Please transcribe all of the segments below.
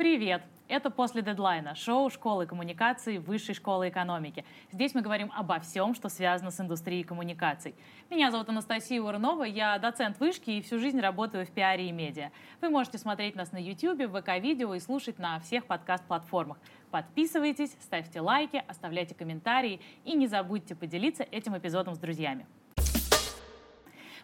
Привет! Это «После дедлайна» — шоу школы коммуникаций Высшей школы экономики. Здесь мы говорим обо всем, что связано с индустрией коммуникаций. Меня зовут Анастасия Урнова, я доцент вышки и всю жизнь работаю в пиаре и медиа. Вы можете смотреть нас на YouTube, ВК-видео и слушать на всех подкаст-платформах. Подписывайтесь, ставьте лайки, оставляйте комментарии и не забудьте поделиться этим эпизодом с друзьями.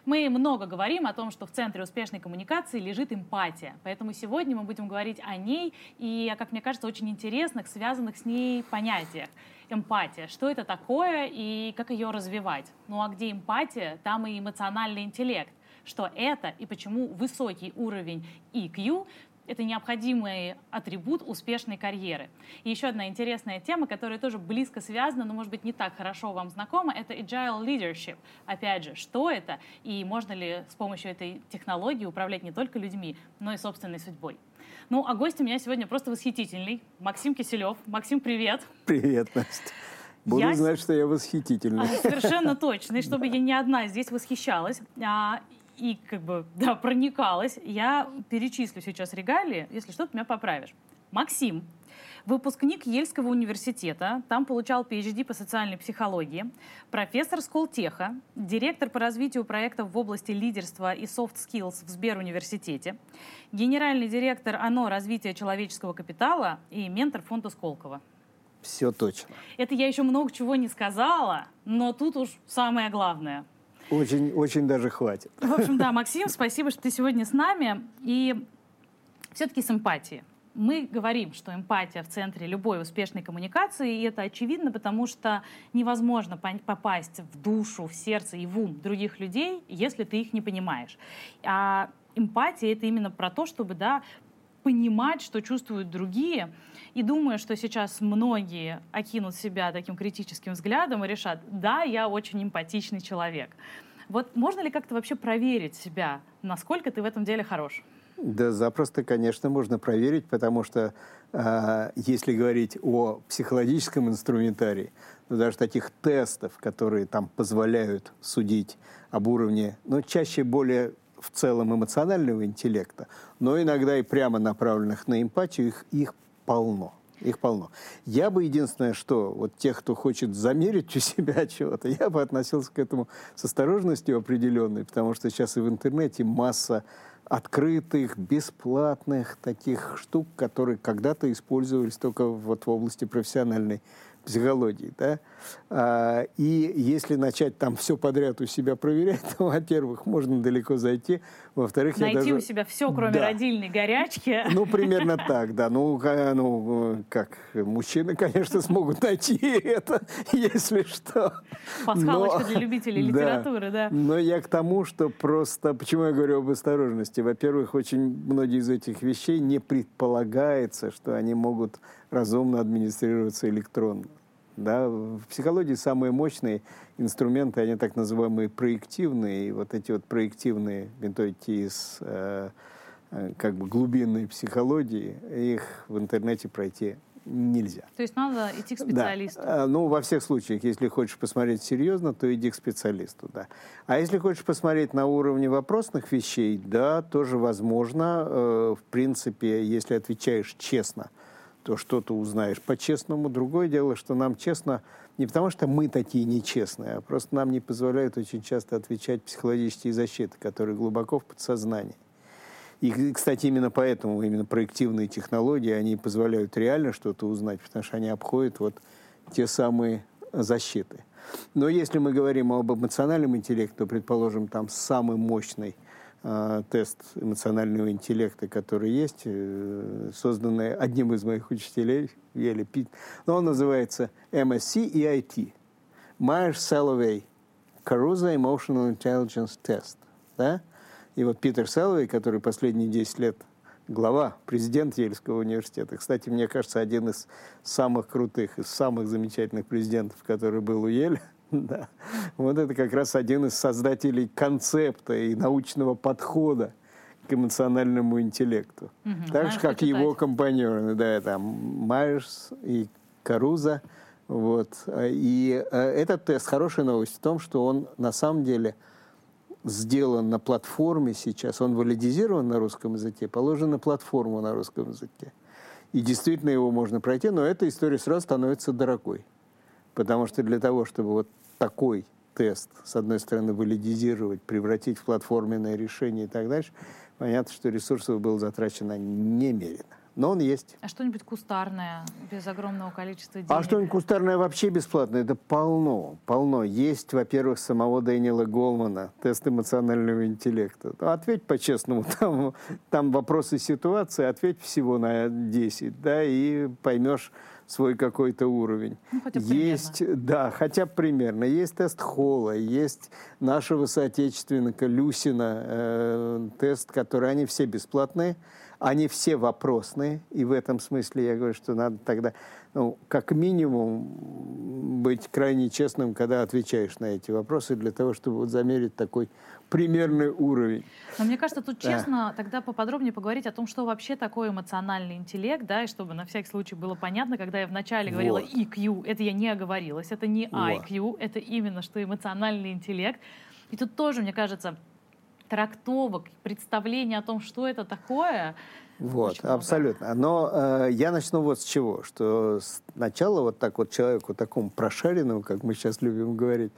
Мы много говорим о том, что в центре успешной коммуникации лежит эмпатия. Поэтому сегодня мы будем говорить о ней и, как мне кажется, очень интересных, связанных с ней понятиях. Эмпатия. Что это такое и как ее развивать? Ну а где эмпатия, там и эмоциональный интеллект что это и почему высокий уровень EQ это необходимый атрибут успешной карьеры. И еще одна интересная тема, которая тоже близко связана, но, может быть, не так хорошо вам знакома, это agile leadership. Опять же, что это и можно ли с помощью этой технологии управлять не только людьми, но и собственной судьбой. Ну, а гость у меня сегодня просто восхитительный. Максим Киселев. Максим, привет. Привет, Настя. Буду я... знать, что я восхитительный. А, совершенно точно. И чтобы я не одна здесь восхищалась. И как бы, да, проникалась. Я перечислю сейчас регалии, если что, ты меня поправишь. Максим, выпускник Ельского университета, там получал PhD по социальной психологии, профессор Сколтеха, директор по развитию проектов в области лидерства и soft skills в Сберуниверситете, генеральный директор ОНО развития человеческого капитала и ментор фонда Сколково. Все точно. Это я еще много чего не сказала, но тут уж самое главное – очень, очень даже хватит. В общем, да, Максим, спасибо, что ты сегодня с нами. И все-таки с эмпатией. Мы говорим, что эмпатия в центре любой успешной коммуникации, и это очевидно, потому что невозможно попасть в душу, в сердце и в ум других людей, если ты их не понимаешь. А эмпатия — это именно про то, чтобы да, понимать, что чувствуют другие. И думаю, что сейчас многие окинут себя таким критическим взглядом и решат, да, я очень эмпатичный человек. Вот можно ли как-то вообще проверить себя, насколько ты в этом деле хорош? Да, запросто, конечно, можно проверить, потому что э, если говорить о психологическом инструментарии, то даже таких тестов, которые там позволяют судить об уровне, но чаще более в целом эмоционального интеллекта, но иногда и прямо направленных на эмпатию, их, их полно. Их полно. Я бы единственное, что вот тех, кто хочет замерить у себя чего-то, я бы относился к этому с осторожностью определенной, потому что сейчас и в интернете масса открытых, бесплатных таких штук, которые когда-то использовались только вот в области профессиональной психологии, да, а, и если начать там все подряд у себя проверять, то, во-первых, можно далеко зайти, во-вторых, найти даже... у себя все, кроме да. родильной горячки. Ну примерно так, да. Ну, ну как мужчины, конечно, смогут найти это, если что. Пасхалочка Но... для любителей литературы, да. да. Но я к тому, что просто, почему я говорю об осторожности? Во-первых, очень многие из этих вещей не предполагается, что они могут разумно администрироваться электронно. Да? В психологии самые мощные инструменты, они так называемые проективные. И вот эти вот проективные методики из э, э, как бы глубинной психологии, их в интернете пройти нельзя. То есть надо идти к специалисту? Да. Ну, во всех случаях, если хочешь посмотреть серьезно, то иди к специалисту, да. А если хочешь посмотреть на уровне вопросных вещей, да, тоже возможно. Э, в принципе, если отвечаешь честно – то что-то узнаешь по-честному. Другое дело, что нам честно не потому, что мы такие нечестные, а просто нам не позволяют очень часто отвечать психологические защиты, которые глубоко в подсознании. И, кстати, именно поэтому именно проективные технологии, они позволяют реально что-то узнать, потому что они обходят вот те самые защиты. Но если мы говорим об эмоциональном интеллекте, то, предположим, там самый мощный – тест эмоционального интеллекта, который есть, э, созданный одним из моих учителей, Еле Пит. Но он называется MSc EIT. Myers Salovey Caruso Emotional Intelligence Test. Да? И вот Питер Саловей, который последние 10 лет глава, президент Ельского университета. Кстати, мне кажется, один из самых крутых, из самых замечательных президентов, который был у Еля – Да. Вот это как раз один из создателей концепта и научного подхода к эмоциональному интеллекту. Угу, так же, как почитать. его компаньоны, да, там Майерс и Каруза. Вот. И э, этот тест, хорошая новость в том, что он на самом деле сделан на платформе сейчас, он валидизирован на русском языке, положен на платформу на русском языке. И действительно его можно пройти, но эта история сразу становится дорогой. Потому что для того, чтобы вот такой тест, с одной стороны, валидизировать, превратить в платформенное решение и так дальше, понятно, что ресурсов было затрачено немерено но он есть. А что-нибудь кустарное, без огромного количества денег? А что-нибудь кустарное вообще бесплатно? Это полно, полно. Есть, во-первых, самого Дэниела Голмана, тест эмоционального интеллекта. Ну, ответь по-честному, там, там вопросы ситуации, ответь всего на 10, да, и поймешь свой какой-то уровень. Ну, хотя есть, примерно. да, хотя примерно. Есть тест Холла, есть нашего соотечественника Люсина э, тест, который они все бесплатные. Они все вопросные, и в этом смысле я говорю, что надо тогда, ну, как минимум, быть крайне честным, когда отвечаешь на эти вопросы, для того, чтобы вот замерить такой примерный уровень. Но мне кажется, тут честно да. тогда поподробнее поговорить о том, что вообще такое эмоциональный интеллект, да, и чтобы на всякий случай было понятно, когда я вначале говорила вот. EQ, это я не оговорилась, это не IQ, вот. это именно что эмоциональный интеллект. И тут тоже, мне кажется, трактовок, представления о том, что это такое. Вот, абсолютно. Но э, я начну вот с чего, что сначала вот так вот человеку такому прошаренному, как мы сейчас любим говорить,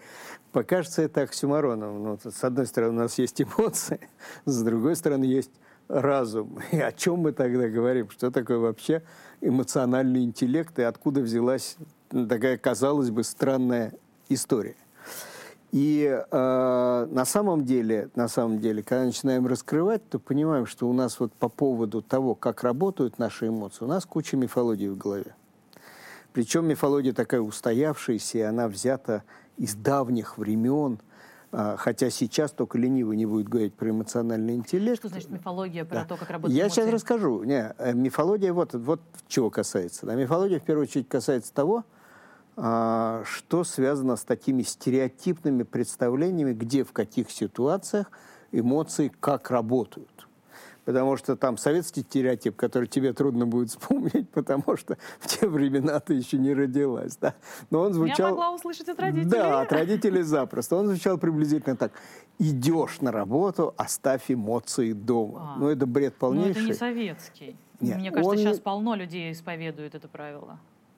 покажется это оксюмароном. Ну, с одной стороны, у нас есть эмоции, с другой стороны, есть разум. И о чем мы тогда говорим? Что такое вообще эмоциональный интеллект и откуда взялась такая, казалось бы, странная история? И э, на самом деле, на самом деле, когда начинаем раскрывать, то понимаем, что у нас вот по поводу того, как работают наши эмоции, у нас куча мифологии в голове. Причем мифология такая устоявшаяся, и она взята из давних времен, э, хотя сейчас только ленивый не будет говорить про эмоциональный интеллект. Что значит мифология про да. то, как работает Я эмоции? сейчас расскажу. Не, э, мифология вот, вот чего касается. Да, мифология в первую очередь касается того, а, что связано с такими стереотипными представлениями, где, в каких ситуациях эмоции как работают. Потому что там советский стереотип, который тебе трудно будет вспомнить, потому что в те времена ты еще не родилась. Да? Но он звучал... Я могла услышать от родителей. Да, от родителей запросто. Он звучал приблизительно так. Идешь на работу, оставь эмоции дома. А. Ну, это бред полнейший. Но это не советский. Нет, Мне кажется, он... сейчас полно людей исповедуют это правило.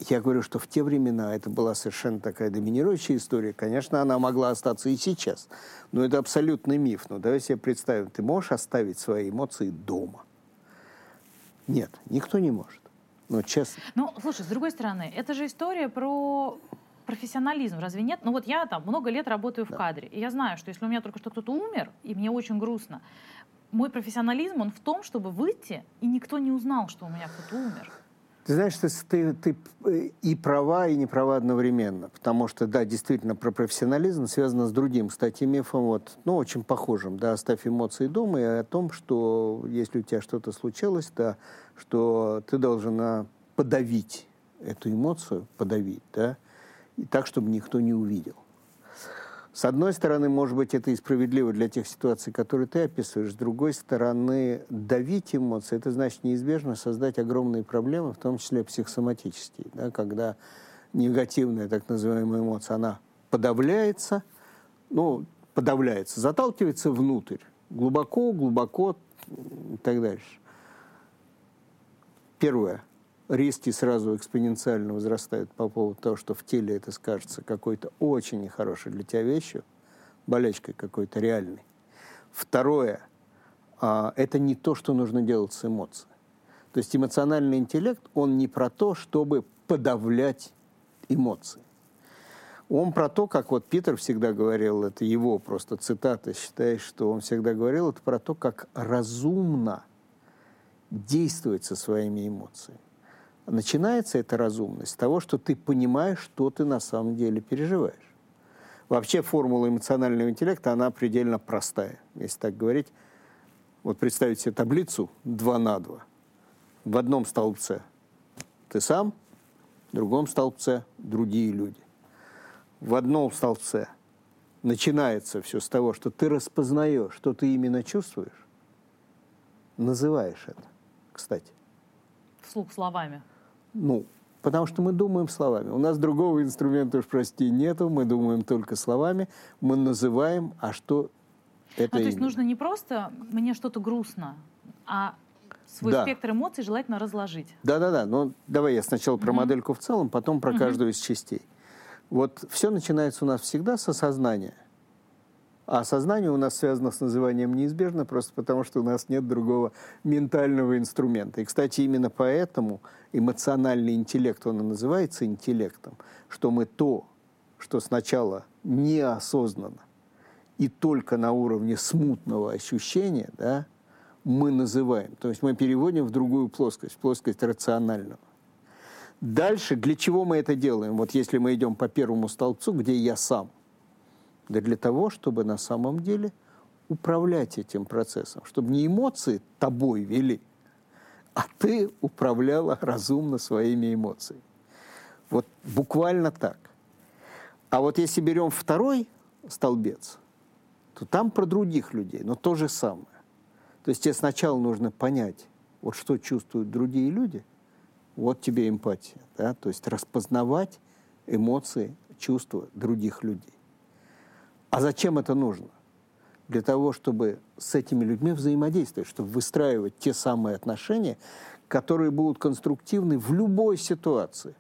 Я говорю, что в те времена это была совершенно такая доминирующая история. Конечно, она могла остаться и сейчас. Но это абсолютный миф. Но давай себе представим, ты можешь оставить свои эмоции дома? Нет, никто не может. Ну, честно. Ну, слушай, с другой стороны, это же история про профессионализм, разве нет? Ну вот я там много лет работаю в да. кадре, и я знаю, что если у меня только что кто-то умер, и мне очень грустно, мой профессионализм, он в том, чтобы выйти, и никто не узнал, что у меня кто-то умер. Ты знаешь, ты, ты, ты э, и права, и не права одновременно. Потому что, да, действительно, про профессионализм связано с другим, кстати, мифом, вот, ну, очень похожим, да, оставь эмоции дома, и о том, что если у тебя что-то случилось, да, что ты должна подавить эту эмоцию, подавить, да, и так, чтобы никто не увидел. С одной стороны, может быть, это и справедливо для тех ситуаций, которые ты описываешь. С другой стороны, давить эмоции, это значит неизбежно создать огромные проблемы, в том числе психосоматические. Да, когда негативная так называемая эмоция, она подавляется, ну, подавляется, заталкивается внутрь, глубоко, глубоко и так дальше. Первое риски сразу экспоненциально возрастают по поводу того, что в теле это скажется какой-то очень нехорошей для тебя вещью, болячкой какой-то реальной. Второе, а, это не то, что нужно делать с эмоцией. То есть эмоциональный интеллект, он не про то, чтобы подавлять эмоции. Он про то, как вот Питер всегда говорил, это его просто цитата, считаешь, что он всегда говорил, это про то, как разумно действовать со своими эмоциями. Начинается эта разумность с того, что ты понимаешь, что ты на самом деле переживаешь. Вообще формула эмоционального интеллекта, она предельно простая, если так говорить. Вот представить себе таблицу 2 на 2. В одном столбце ты сам, в другом столбце другие люди. В одном столбце начинается все с того, что ты распознаешь, что ты именно чувствуешь, называешь это, кстати. Вслух словами. Ну, потому что мы думаем словами. У нас другого инструмента, уж прости, нету, мы думаем только словами, мы называем, а что это а, То есть нужно не просто «мне что-то грустно», а свой Да. спектр эмоций желательно разложить. Да-да-да, но давай я сначала про модельку в целом, потом про каждую из частей. Вот все начинается у нас всегда с осознания. А осознание у нас связано с называнием неизбежно, просто потому что у нас нет другого ментального инструмента. И, кстати, именно поэтому эмоциональный интеллект, он и называется интеллектом, что мы то, что сначала неосознанно и только на уровне смутного ощущения, да, мы называем. То есть мы переводим в другую плоскость, в плоскость рационального. Дальше, для чего мы это делаем? Вот если мы идем по первому столбцу, где я сам. Да для того, чтобы на самом деле управлять этим процессом, чтобы не эмоции тобой вели, а ты управляла разумно своими эмоциями. Вот буквально так. А вот если берем второй столбец, то там про других людей, но то же самое. То есть тебе сначала нужно понять, вот что чувствуют другие люди, вот тебе эмпатия, да? то есть распознавать эмоции, чувства других людей. А зачем это нужно? Для того, чтобы с этими людьми взаимодействовать, чтобы выстраивать те самые отношения, которые будут конструктивны в любой ситуации.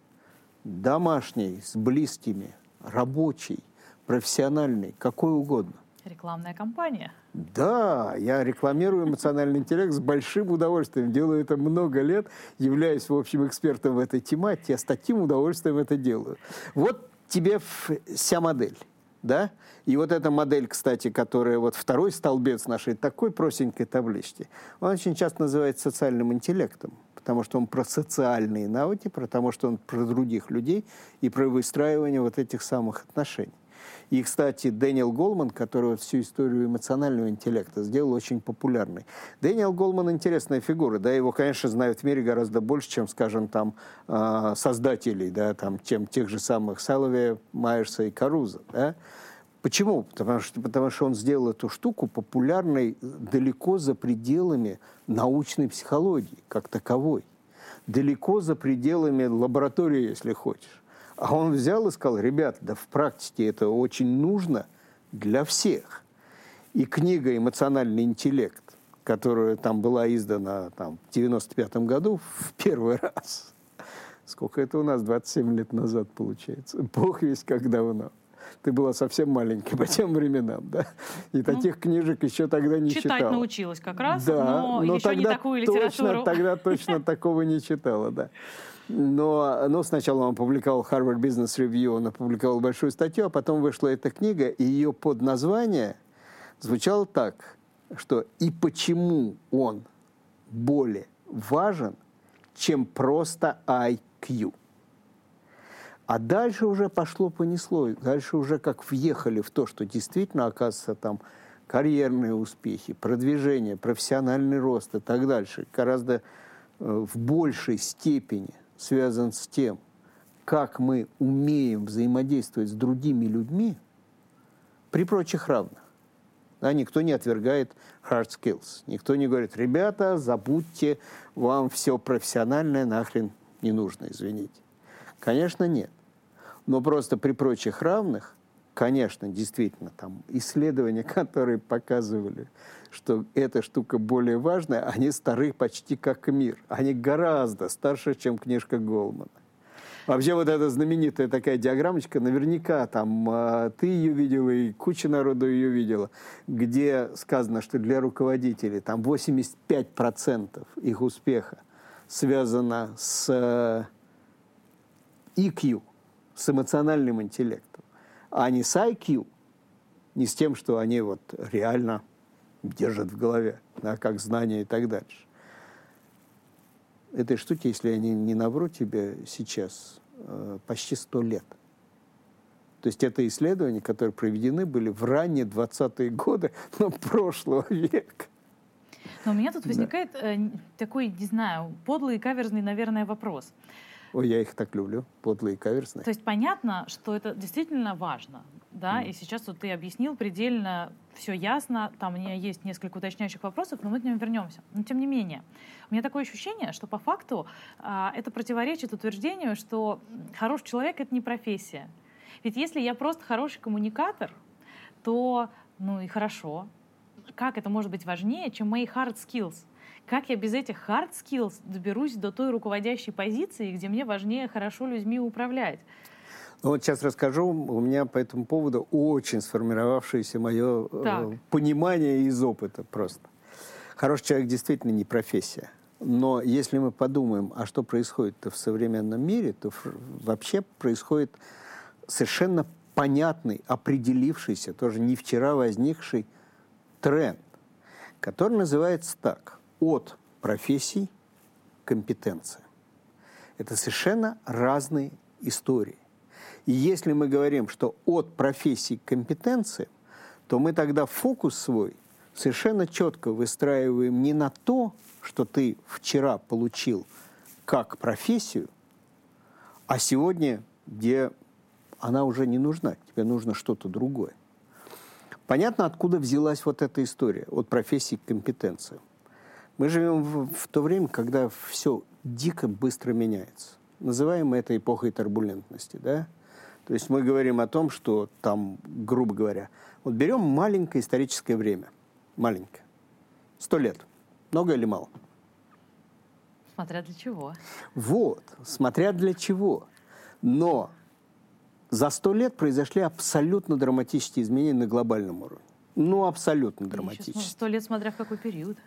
Домашней, с близкими, рабочей, профессиональной, какой угодно. Рекламная кампания. Да, я рекламирую эмоциональный интеллект с большим удовольствием. Делаю это много лет, являюсь, в общем, экспертом в этой тематике. Я с таким удовольствием это делаю. Вот тебе вся модель. Да? И вот эта модель, кстати, которая вот второй столбец нашей такой простенькой таблички, он очень часто называется социальным интеллектом, потому что он про социальные навыки, потому что он про других людей и про выстраивание вот этих самых отношений. И, кстати, Дэниел Голман, который всю историю эмоционального интеллекта сделал очень популярной. Дэниел Голман интересная фигура, да, его, конечно, знают в мире гораздо больше, чем, скажем, там э, создателей, да, там, чем тех же самых Саловия, Майерса и Каруза, да. Почему? Потому что, потому что он сделал эту штуку популярной далеко за пределами научной психологии как таковой. Далеко за пределами лаборатории, если хочешь. А он взял и сказал, ребята, да в практике это очень нужно для всех. И книга «Эмоциональный интеллект», которая там была издана там, в 95 году в первый раз. Сколько это у нас? 27 лет назад, получается. Бог весь как давно. Ты была совсем маленькой по тем временам, да? И ну, таких книжек еще тогда не читала. Читать научилась как раз, да, но, но еще тогда не такую литературу. Точно, тогда точно такого не читала, да. Но, но сначала он опубликовал Harvard Business Review, он опубликовал большую статью, а потом вышла эта книга, и ее подназвание звучало так, что «И почему он более важен, чем просто IQ?» А дальше уже пошло-понесло, дальше уже как въехали в то, что действительно, оказывается, там карьерные успехи, продвижение, профессиональный рост и так дальше гораздо э, в большей степени связан с тем, как мы умеем взаимодействовать с другими людьми при прочих равных. Да, никто не отвергает hard skills. Никто не говорит, ребята, забудьте, вам все профессиональное нахрен не нужно, извините. Конечно, нет. Но просто при прочих равных, конечно, действительно, там исследования, которые показывали, что эта штука более важная, они стары почти как мир. Они гораздо старше, чем книжка Голмана. Вообще вот эта знаменитая такая диаграммочка, наверняка там э, ты ее видела и куча народу ее видела, где сказано, что для руководителей там 85% их успеха связано с э, EQ, с эмоциональным интеллектом, а не с IQ, не с тем, что они вот реально держат в голове, да, как знания и так дальше. Этой штуке, если я не, не навру тебе сейчас, э, почти сто лет. То есть это исследования, которые проведены были в ранние 20-е годы но прошлого века. Но у меня тут возникает да. э, такой, не знаю, подлый и каверзный, наверное, вопрос. Ой, я их так люблю, подлые и каверзные. То есть понятно, что это действительно важно, да, mm. и сейчас вот ты объяснил предельно все ясно, там у меня есть несколько уточняющих вопросов, но мы к ним вернемся. Но тем не менее, у меня такое ощущение, что по факту а, это противоречит утверждению, что хороший человек — это не профессия. Ведь если я просто хороший коммуникатор, то, ну и хорошо. Как это может быть важнее, чем мои hard skills? Как я без этих hard skills доберусь до той руководящей позиции, где мне важнее хорошо людьми управлять? Ну, вот сейчас расскажу. У меня по этому поводу очень сформировавшееся мое э, понимание из опыта просто. Хороший человек действительно не профессия. Но если мы подумаем, а что происходит в современном мире, то вообще происходит совершенно понятный, определившийся, тоже не вчера возникший тренд, который называется так. От профессий компетенция. Это совершенно разные истории. И если мы говорим, что от профессий к компетенциям, то мы тогда фокус свой совершенно четко выстраиваем не на то, что ты вчера получил как профессию, а сегодня, где она уже не нужна, тебе нужно что-то другое. Понятно, откуда взялась вот эта история, от профессии к компетенции. Мы живем в, в то время, когда все дико быстро меняется. Называем мы это эпохой турбулентности, да? То есть мы говорим о том, что там, грубо говоря, вот берем маленькое историческое время, маленькое, сто лет, много или мало? Смотря для чего. Вот, смотря для чего. Но за сто лет произошли абсолютно драматические изменения на глобальном уровне. Ну, абсолютно драматические. Сто лет, смотря в какой период.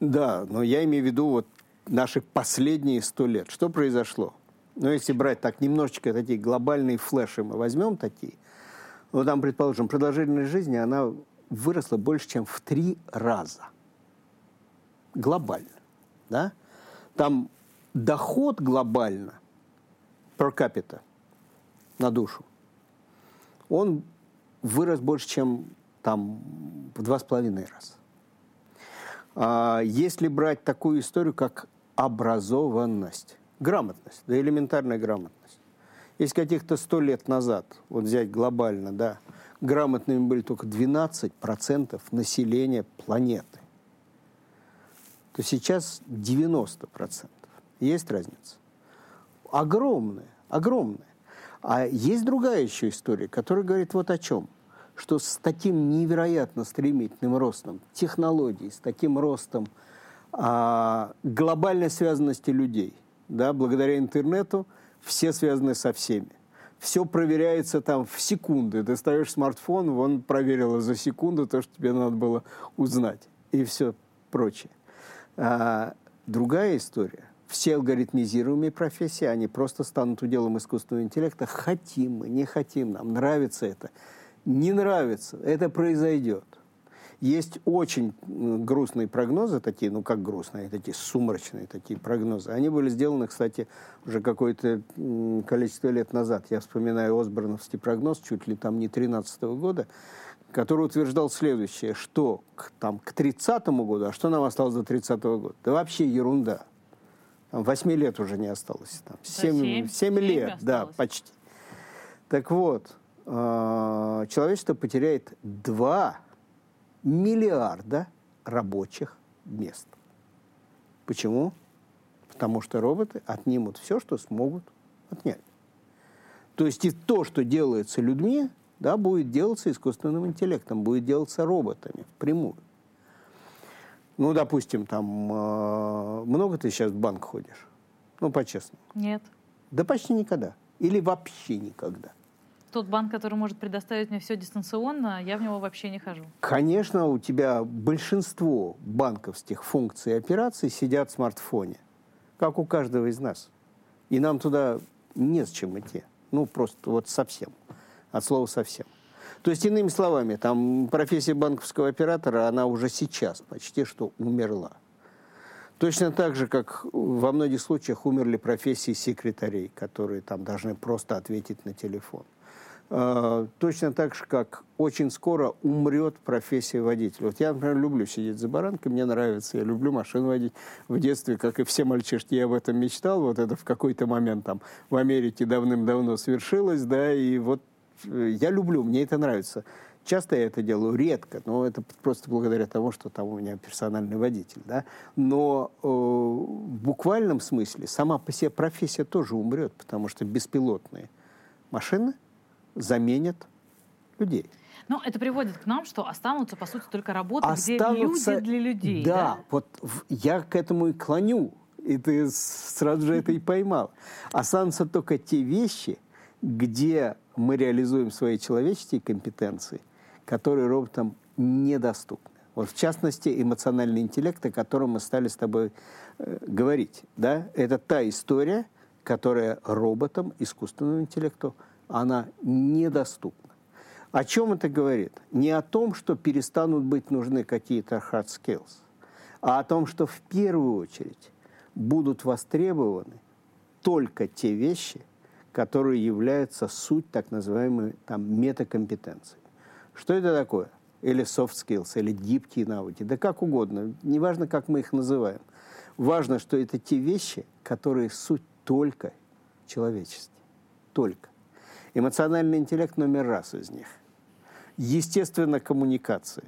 Да, но я имею в виду вот наши последние сто лет. Что произошло? Ну, если брать так немножечко такие глобальные флеши, мы возьмем такие, ну, там, предположим, продолжительность жизни, она выросла больше, чем в три раза. Глобально, да? Там доход глобально per capita на душу, он вырос больше, чем там в два с половиной раза. А если брать такую историю, как образованность, грамотность, да элементарная грамотность. Если каких-то сто лет назад, вот взять глобально, да, грамотными были только 12% населения планеты, то сейчас 90%. Есть разница? Огромная, огромная. А есть другая еще история, которая говорит вот о чем. Что с таким невероятно стремительным ростом технологий, с таким ростом а, глобальной связанности людей, да, благодаря интернету все связаны со всеми. Все проверяется там в секунды. Ты ставишь смартфон, он проверил за секунду то, что тебе надо было узнать. И все прочее. А, другая история все алгоритмизируемые профессии, они просто станут уделом искусственного интеллекта. Хотим мы, не хотим, нам нравится это, не нравится, это произойдет. Есть очень грустные прогнозы такие, ну как грустные, такие сумрачные такие прогнозы. Они были сделаны, кстати, уже какое-то количество лет назад. Я вспоминаю Осборновский прогноз, чуть ли там не 13 -го года, который утверждал следующее, что к, там, к 30 году, а что нам осталось до 30 -го года? Да вообще ерунда. Там 8 лет уже не осталось. Там, 7, 7, 7 лет, осталось. да, почти. Так вот, э, человечество потеряет 2 миллиарда рабочих мест. Почему? Потому что роботы отнимут все, что смогут отнять. То есть и то, что делается людьми, да, будет делаться искусственным интеллектом, будет делаться роботами впрямую. Ну, допустим, там э, много ты сейчас в банк ходишь? Ну, по-честному. Нет. Да почти никогда. Или вообще никогда. Тот банк, который может предоставить мне все дистанционно, я в него вообще не хожу. Конечно, у тебя большинство банковских функций и операций сидят в смартфоне, как у каждого из нас. И нам туда не с чем идти. Ну, просто вот совсем. От слова совсем. То есть, иными словами, там профессия банковского оператора, она уже сейчас почти что умерла. Точно так же, как во многих случаях умерли профессии секретарей, которые там должны просто ответить на телефон. Uh, точно так же, как очень скоро умрет профессия водителя. Вот я, например, люблю сидеть за баранкой, мне нравится, я люблю машину водить. В детстве, как и все мальчишки, я об этом мечтал. Вот это в какой-то момент там в Америке давным-давно свершилось, да, и вот я люблю, мне это нравится. Часто я это делаю, редко, но это просто благодаря тому, что там у меня персональный водитель. Да? Но э, в буквальном смысле сама по себе профессия тоже умрет, потому что беспилотные машины заменят людей. Но это приводит к нам, что останутся, по сути, только работы, останутся... где люди для людей. Да, да, вот я к этому и клоню, и ты сразу же это и поймал. Останутся только те вещи, где мы реализуем свои человеческие компетенции, которые роботам недоступны. Вот в частности, эмоциональный интеллект, о котором мы стали с тобой э, говорить. Да? Это та история, которая роботам, искусственному интеллекту, она недоступна. О чем это говорит? Не о том, что перестанут быть нужны какие-то hard skills, а о том, что в первую очередь будут востребованы только те вещи, которые являются суть так называемой там, метакомпетенции. Что это такое? Или soft skills, или гибкие навыки, да как угодно, неважно, как мы их называем. Важно, что это те вещи, которые суть только человечества. Только. Эмоциональный интеллект номер раз из них. Естественно, коммуникации.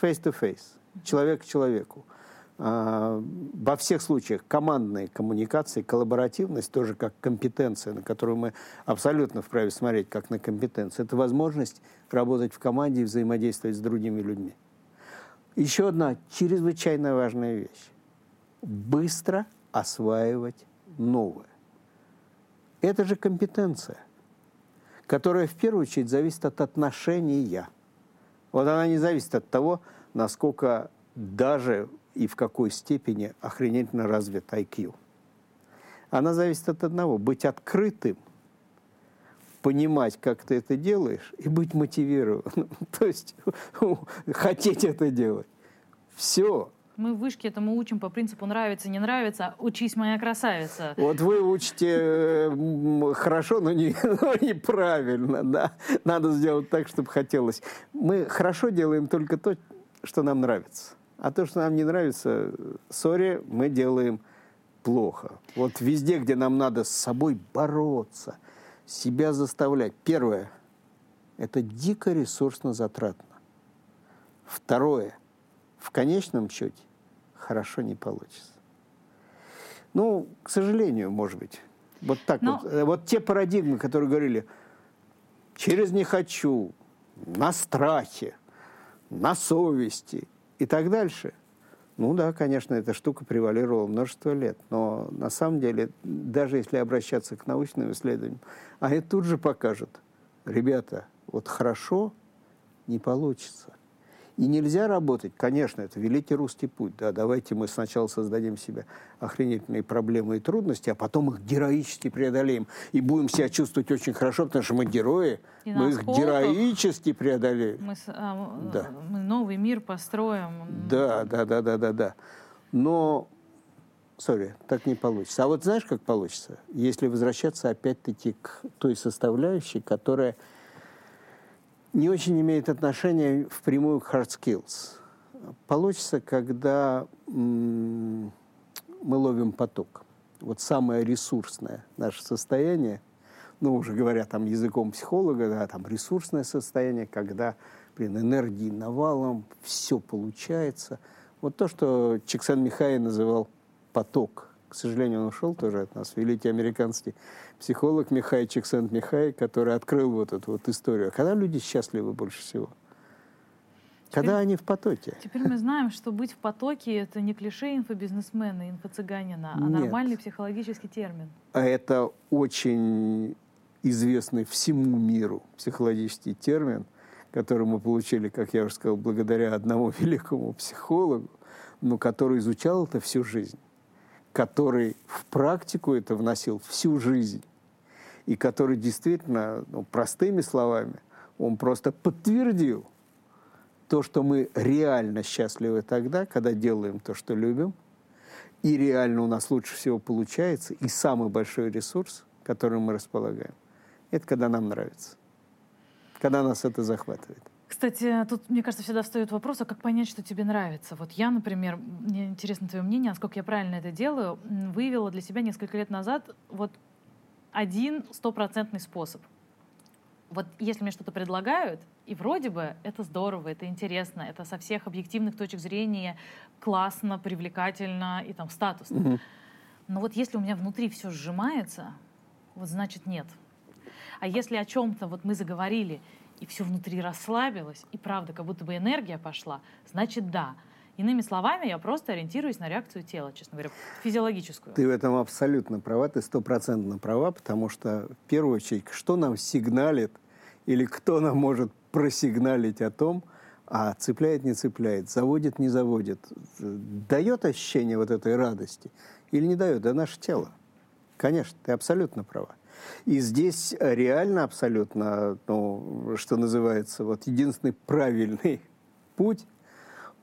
Face-to-face. Человек к человеку. А, во всех случаях командные коммуникации, коллаборативность тоже как компетенция, на которую мы абсолютно вправе смотреть как на компетенцию. Это возможность работать в команде и взаимодействовать с другими людьми. Еще одна чрезвычайно важная вещь. Быстро осваивать новое. Это же компетенция, которая в первую очередь зависит от отношения. Вот она не зависит от того, насколько даже и в какой степени охренительно развит IQ. Она зависит от одного – быть открытым, понимать, как ты это делаешь, и быть мотивированным. То есть хотеть это делать. Все. Мы в вышке этому учим по принципу нравится, не нравится, учись, моя красавица. Вот вы учите хорошо, но, не, но неправильно, да. Надо сделать так, чтобы хотелось. Мы хорошо делаем только то, что нам нравится. А то, что нам не нравится, сори, мы делаем плохо. Вот везде, где нам надо с собой бороться, себя заставлять. Первое – это дико ресурсно затратно. Второе – в конечном счете хорошо не получится. Ну, к сожалению, может быть. Вот так Но... вот. Э, вот те парадигмы, которые говорили, через не хочу, на страхе, на совести и так дальше. Ну да, конечно, эта штука превалировала множество лет, но на самом деле, даже если обращаться к научным исследованиям, они тут же покажут, ребята, вот хорошо не получится. И нельзя работать, конечно, это великий русский путь. Да, давайте мы сначала создадим себе охренительные проблемы и трудности, а потом их героически преодолеем. И будем себя чувствовать очень хорошо, потому что мы герои, и мы их героически преодолеем. Мы, а, да. мы новый мир построим. Да, да, да, да, да, да. Но, сори, так не получится. А вот знаешь, как получится? Если возвращаться опять-таки к той составляющей, которая не очень имеет отношения впрямую к hard skills. Получится, когда мы ловим поток. Вот самое ресурсное наше состояние, ну, уже говоря там языком психолога, да, там ресурсное состояние, когда, блин, энергии навалом, все получается. Вот то, что Чиксен Михай называл поток. К сожалению, он ушел тоже от нас. Великий американский психолог Михай Чиксент-Михай, который открыл вот эту вот историю. Когда люди счастливы больше всего? Теперь, Когда они в потоке. Теперь мы знаем, что быть в потоке — это не клише инфобизнесмена, инфо-цыганина, а Нет. нормальный психологический термин. А это очень известный всему миру психологический термин, который мы получили, как я уже сказал, благодаря одному великому психологу, но который изучал это всю жизнь который в практику это вносил всю жизнь, и который действительно, ну, простыми словами, он просто подтвердил то, что мы реально счастливы тогда, когда делаем то, что любим, и реально у нас лучше всего получается, и самый большой ресурс, которым мы располагаем, это когда нам нравится, когда нас это захватывает. Кстати, тут, мне кажется, всегда встает вопрос, а как понять, что тебе нравится? Вот я, например, мне интересно твое мнение, насколько я правильно это делаю, выявила для себя несколько лет назад вот один стопроцентный способ. Вот если мне что-то предлагают, и вроде бы это здорово, это интересно, это со всех объективных точек зрения классно, привлекательно и там статусно. Mm-hmm. Но вот если у меня внутри все сжимается, вот значит нет. А если о чем-то вот мы заговорили, и все внутри расслабилось, и правда, как будто бы энергия пошла, значит да. Иными словами, я просто ориентируюсь на реакцию тела, честно говоря, физиологическую. Ты в этом абсолютно права, ты стопроцентно права, потому что, в первую очередь, что нам сигналит или кто нам может просигналить о том, а цепляет, не цепляет, заводит, не заводит, дает ощущение вот этой радости или не дает? Да наше тело. Конечно, ты абсолютно права. И здесь реально абсолютно, ну, что называется, вот единственный правильный путь,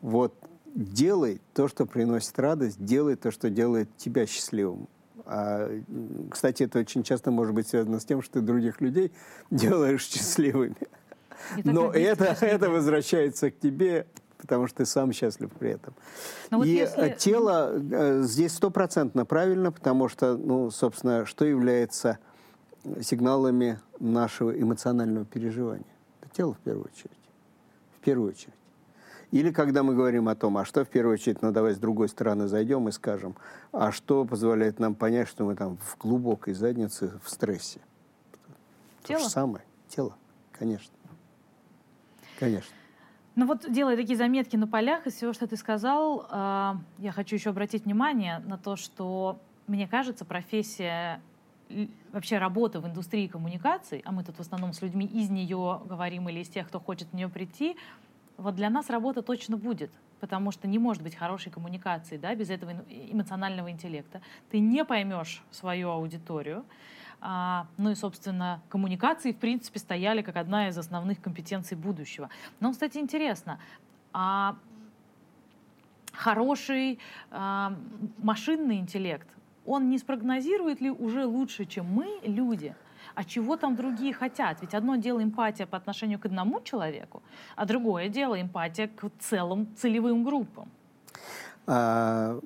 вот делай то, что приносит радость, делай то, что делает тебя счастливым. А, кстати, это очень часто может быть связано с тем, что ты других людей делаешь счастливыми. Но это, это возвращается к тебе, потому что ты сам счастлив при этом. Но ну И вот если... тело э, здесь стопроцентно правильно, потому что, ну, собственно, что является сигналами нашего эмоционального переживания? Это тело в первую очередь. В первую очередь. Или когда мы говорим о том, а что в первую очередь, ну давай с другой стороны зайдем и скажем, а что позволяет нам понять, что мы там в глубокой заднице в стрессе? Тело? То же самое. Тело, конечно. Конечно. Ну вот, делая такие заметки на полях из всего, что ты сказал, э, я хочу еще обратить внимание на то, что, мне кажется, профессия вообще работа в индустрии коммуникаций, а мы тут в основном с людьми из нее говорим или из тех, кто хочет в нее прийти, вот для нас работа точно будет, потому что не может быть хорошей коммуникации да, без этого эмоционального интеллекта. Ты не поймешь свою аудиторию. А, ну и, собственно, коммуникации, в принципе, стояли как одна из основных компетенций будущего. Но, кстати, интересно, а хороший а, машинный интеллект, он не спрогнозирует ли уже лучше, чем мы, люди? а чего там другие хотят. Ведь одно дело эмпатия по отношению к одному человеку, а другое дело эмпатия к целым целевым группам. А,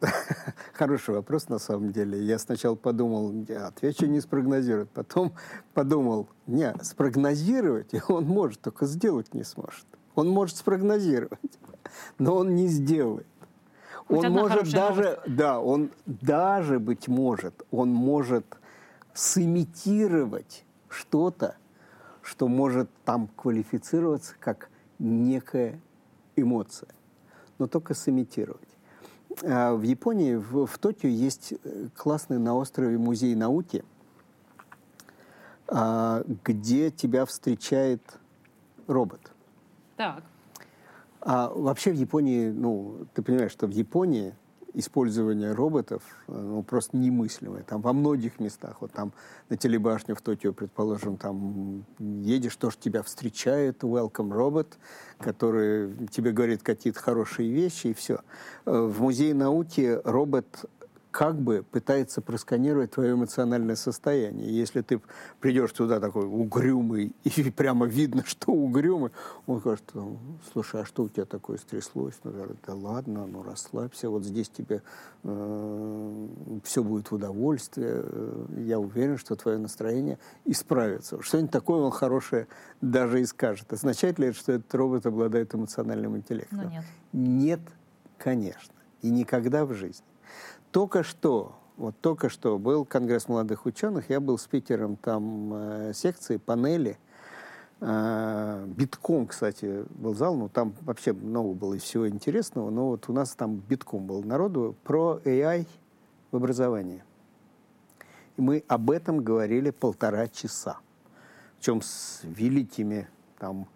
хороший вопрос на самом деле. Я сначала подумал, отвечу не спрогнозировать. Потом подумал, не, спрогнозировать он может, только сделать не сможет. Он может спрогнозировать, но он не сделает. Он может даже, новость. да, он даже, быть может, он может сымитировать что-то, что может там квалифицироваться как некая эмоция, но только сымитировать. А в Японии, в, в Токио есть э, классный на острове музей науки, а, где тебя встречает робот. Так. А вообще в Японии, ну, ты понимаешь, что в Японии использование роботов ну, просто немыслимое. Там во многих местах, вот там на телебашне в Токио, предположим, там едешь, тоже тебя встречает welcome робот, который тебе говорит какие-то хорошие вещи, и все. Э, в Музее науки робот как бы пытается просканировать твое эмоциональное состояние. Если ты придешь туда такой угрюмый, и прямо видно, что угрюмый, он скажет, слушай, а что у тебя такое стряслось? Ну, да ладно, ну расслабься, вот здесь тебе э, все будет в удовольствие, э, я уверен, что твое настроение исправится. Что-нибудь такое он хорошее даже и скажет. Означает ли это, что этот робот обладает эмоциональным интеллектом? Ну, нет. Нет, конечно. И никогда в жизни. Только что, вот только что был Конгресс молодых ученых, я был спикером там э, секции, панели. Э, битком, кстати, был зал, ну там вообще много было всего интересного, но вот у нас там битком был народу про AI в образовании. И мы об этом говорили полтора часа. Причем с великими там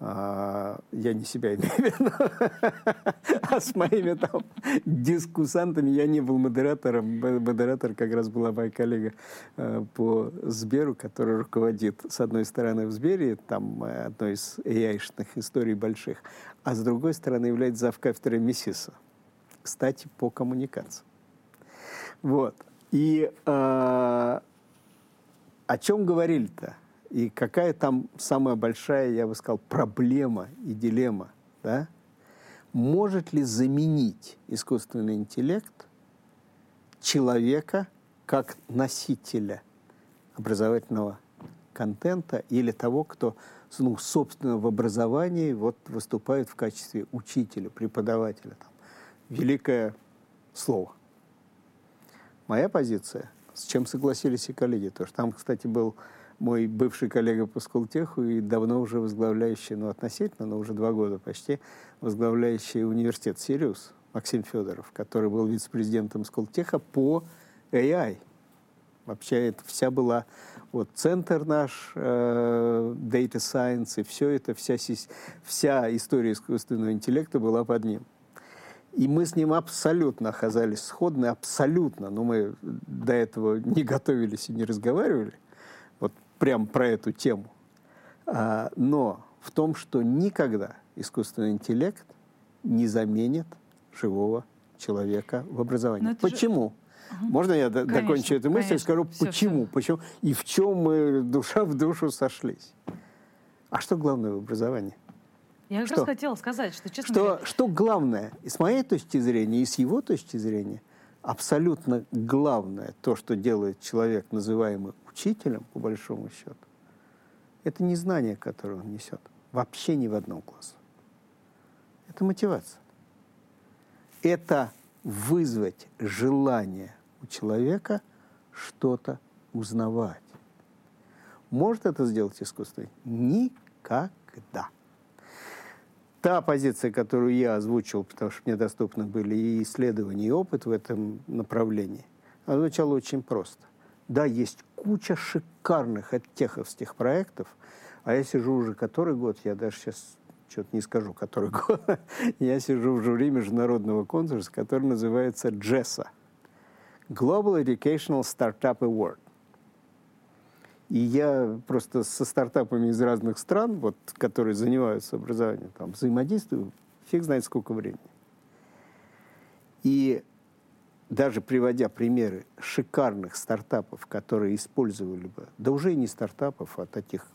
я не себя имею в виду, а с моими там дискуссантами я не был модератором. Модератор как раз была моя коллега э, по Сберу, которая руководит, с одной стороны, в Сбере, там э, одной из AI-шных историй больших, а с другой стороны является завкафедрой МИСИСа. Кстати, по коммуникации. Вот. И э, о чем говорили-то? И какая там самая большая, я бы сказал, проблема и дилемма, да? Может ли заменить искусственный интеллект человека как носителя образовательного контента или того, кто, ну, собственно, в образовании вот выступает в качестве учителя, преподавателя. Там. Великое слово. Моя позиция с чем согласились и коллеги. Потому что там, кстати, был мой бывший коллега по Сколтеху и давно уже возглавляющий, ну, относительно, но уже два года почти, возглавляющий университет «Сириус» Максим Федоров, который был вице-президентом Сколтеха по AI. Вообще это вся была вот центр наш, э, Data Science, и все это, вся, вся история искусственного интеллекта была под ним. И мы с ним абсолютно оказались сходны, абсолютно. Но мы до этого не готовились и не разговаривали. Прям про эту тему. А, но в том, что никогда искусственный интеллект не заменит живого человека в образовании. Почему? Же... Можно я конечно, докончу эту мысль конечно. и скажу, все, почему? Все. почему? И в чем мы душа в душу сошлись? А что главное в образовании? Я как что? раз хотела сказать, что, честно что, говоря... Что главное, и с моей точки зрения, и с его точки зрения, абсолютно главное, то, что делает человек, называемый учителем, по большому счету, это не знание, которое он несет. Вообще ни в одном классе. Это мотивация. Это вызвать желание у человека что-то узнавать. Может это сделать искусственный? Никогда. Та позиция, которую я озвучил, потому что мне доступны были и исследования, и опыт в этом направлении, озвучала очень просто. Да, есть куча шикарных оттеховских проектов, а я сижу уже который год, я даже сейчас что-то не скажу, который год, я сижу в жюри международного конкурса, который называется JESA – Global Educational Startup Award. И я просто со стартапами из разных стран, вот, которые занимаются образованием, там, взаимодействую, фиг знает сколько времени. И даже приводя примеры шикарных стартапов, которые использовали бы, да уже и не стартапов, а таких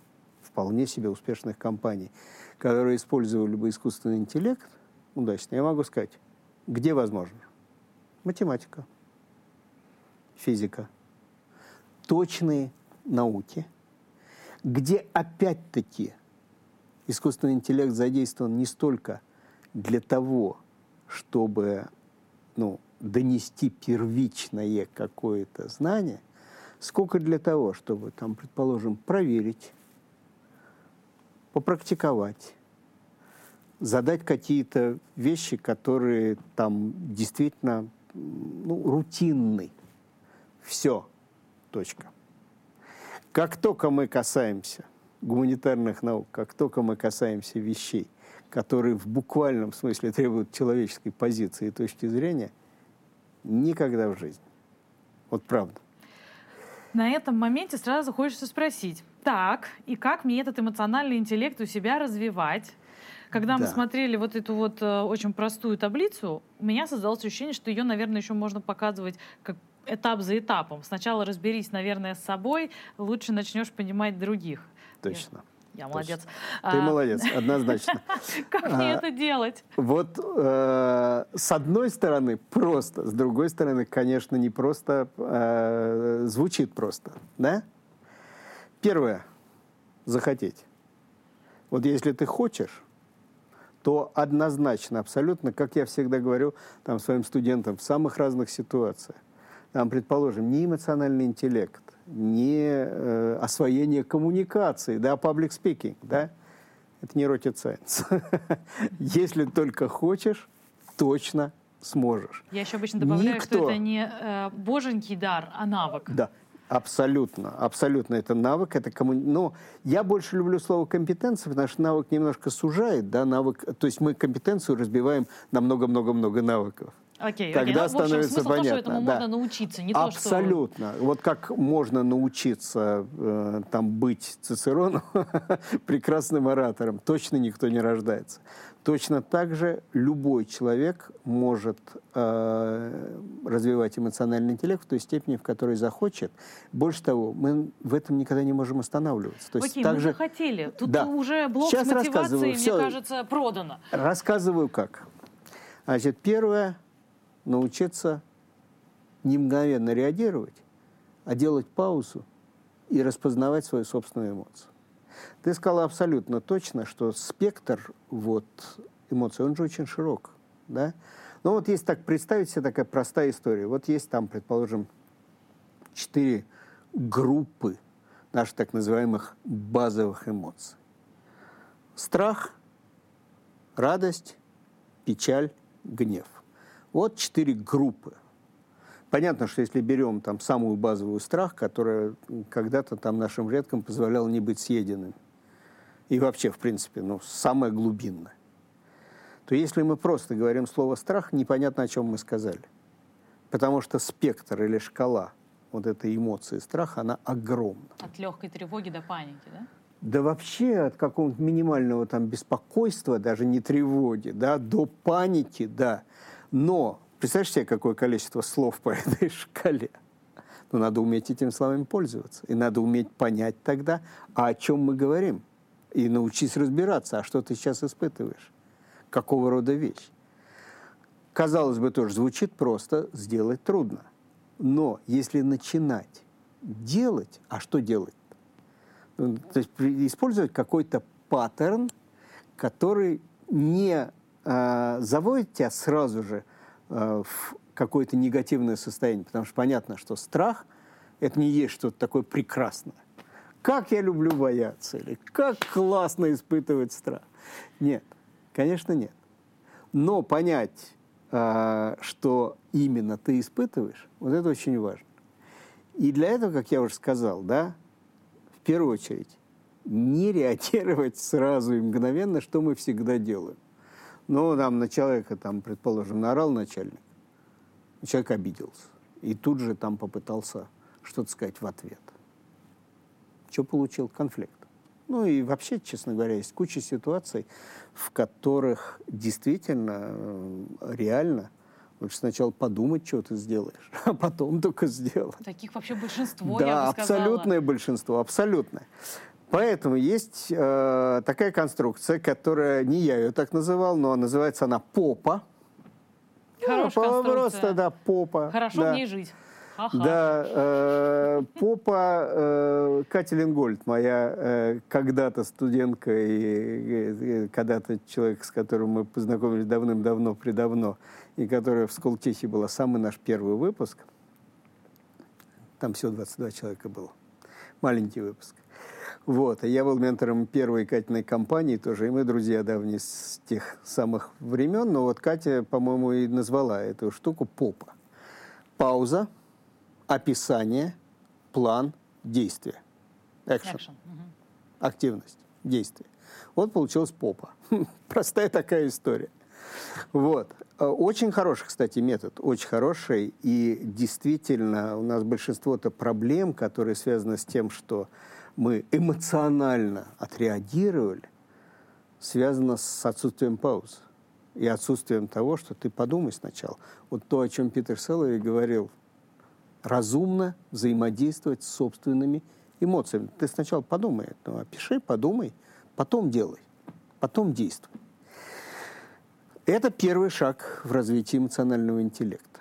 вполне себе успешных компаний, которые использовали бы искусственный интеллект удачно, я могу сказать, где возможно? Математика физика, точные науки, где опять-таки искусственный интеллект задействован не столько для того, чтобы ну, донести первичное какое-то знание, сколько для того, чтобы, там, предположим, проверить, попрактиковать, задать какие-то вещи, которые там действительно ну, рутинны. Все. Точка. Как только мы касаемся гуманитарных наук, как только мы касаемся вещей, которые в буквальном смысле требуют человеческой позиции и точки зрения, никогда в жизни. Вот правда. На этом моменте сразу хочется спросить, так, и как мне этот эмоциональный интеллект у себя развивать? Когда да. мы смотрели вот эту вот э, очень простую таблицу, у меня создалось ощущение, что ее, наверное, еще можно показывать как этап за этапом. Сначала разберись, наверное, с собой, лучше начнешь понимать других. Точно. Я молодец. Ты а... молодец, однозначно. Как мне а, это делать? Вот э, с одной стороны просто, с другой стороны, конечно, не просто, э, звучит просто, да? Первое, захотеть. Вот если ты хочешь, то однозначно, абсолютно, как я всегда говорю там своим студентам в самых разных ситуациях, там, предположим, не эмоциональный интеллект, не э, освоение коммуникации, да, public speaking, да, это не rocket science. Если только хочешь, точно сможешь. Я еще обычно добавляю, Никто... что это не э, боженький дар, а навык. Да, абсолютно, абсолютно это навык, это комму... Но я больше люблю слово компетенция, потому что навык немножко сужает, да, навык, то есть мы компетенцию разбиваем на много-много-много навыков. Окей, Тогда окей. Ну, становится общем, понятно. То, что этому да. можно научиться, не Абсолютно. то, что... Вот как можно научиться э, там быть Цицерону прекрасным оратором, точно никто не рождается. Точно так же любой человек может э, развивать эмоциональный интеллект в той степени, в которой захочет. Больше того, мы в этом никогда не можем останавливаться. То есть Окей, также... мы хотели. Тут да. уже блок Сейчас с мотивацией, мне Все. кажется, продано. Рассказываю как. Значит, первое научиться не мгновенно реагировать, а делать паузу и распознавать свою собственную эмоцию. Ты сказала абсолютно точно, что спектр вот, эмоций, он же очень широк. Да? Но вот если так представить себе такая простая история. Вот есть там, предположим, четыре группы наших так называемых базовых эмоций. Страх, радость, печаль, гнев. Вот четыре группы. Понятно, что если берем там самую базовую страх, которая когда-то там нашим предкам позволяла не быть съеденными, и вообще, в принципе, ну, самое глубинное, то если мы просто говорим слово «страх», непонятно, о чем мы сказали. Потому что спектр или шкала вот этой эмоции страха, она огромна. От легкой тревоги до паники, да? Да вообще от какого-то минимального там беспокойства, даже не тревоги, да, до паники, да. Но представляешь себе, какое количество слов по этой шкале? Но надо уметь этими словами пользоваться. И надо уметь понять тогда, а о чем мы говорим. И научись разбираться, а что ты сейчас испытываешь. Какого рода вещь. Казалось бы, тоже звучит просто, сделать трудно. Но если начинать делать, а что делать? Ну, то есть использовать какой-то паттерн, который не э, заводит тебя сразу же э, в какое-то негативное состояние, потому что понятно, что страх – это не есть что-то такое прекрасное. Как я люблю бояться, или как классно испытывать страх. Нет, конечно, нет. Но понять, э, что именно ты испытываешь, вот это очень важно. И для этого, как я уже сказал, да, в первую очередь, не реагировать сразу и мгновенно, что мы всегда делаем. Ну, там на человека, там, предположим, наорал начальник, человек обиделся. И тут же там попытался что-то сказать в ответ. Что получил? Конфликт. Ну и вообще, честно говоря, есть куча ситуаций, в которых действительно, э, реально – Лучше сначала подумать, что ты сделаешь, а потом только сделать. Таких вообще большинство, да, я бы абсолютное большинство, абсолютное. Поэтому есть э, такая конструкция, которая, не я ее так называл, но называется она попа. Хорошая ну, Просто, да, попа. Хорошо да. в ней жить. Ага. Да, э, попа э, Катя Ленгольд, моя э, когда-то студентка и, и когда-то человек, с которым мы познакомились давным-давно, предавно, и которая в Сколтехе была самый наш первый выпуск. Там всего 22 человека было. Маленький выпуск. Вот. Я был ментором первой Катиной компании тоже, и мы друзья давние с тех самых времен. Но вот Катя, по-моему, и назвала эту штуку попа. Пауза – описание, план, действие. Экшен. Активность, действие. Вот получилась попа. Простая такая история. Вот. Э, очень хороший, кстати, метод, очень хороший. И действительно, у нас большинство-то проблем, которые связаны с тем, что мы эмоционально отреагировали, связано с отсутствием пауз и отсутствием того, что ты подумай сначала. Вот то, о чем Питер Селлови говорил разумно взаимодействовать с собственными эмоциями. Ты сначала подумай, ну, опиши, подумай, потом делай, потом действуй. Это первый шаг в развитии эмоционального интеллекта.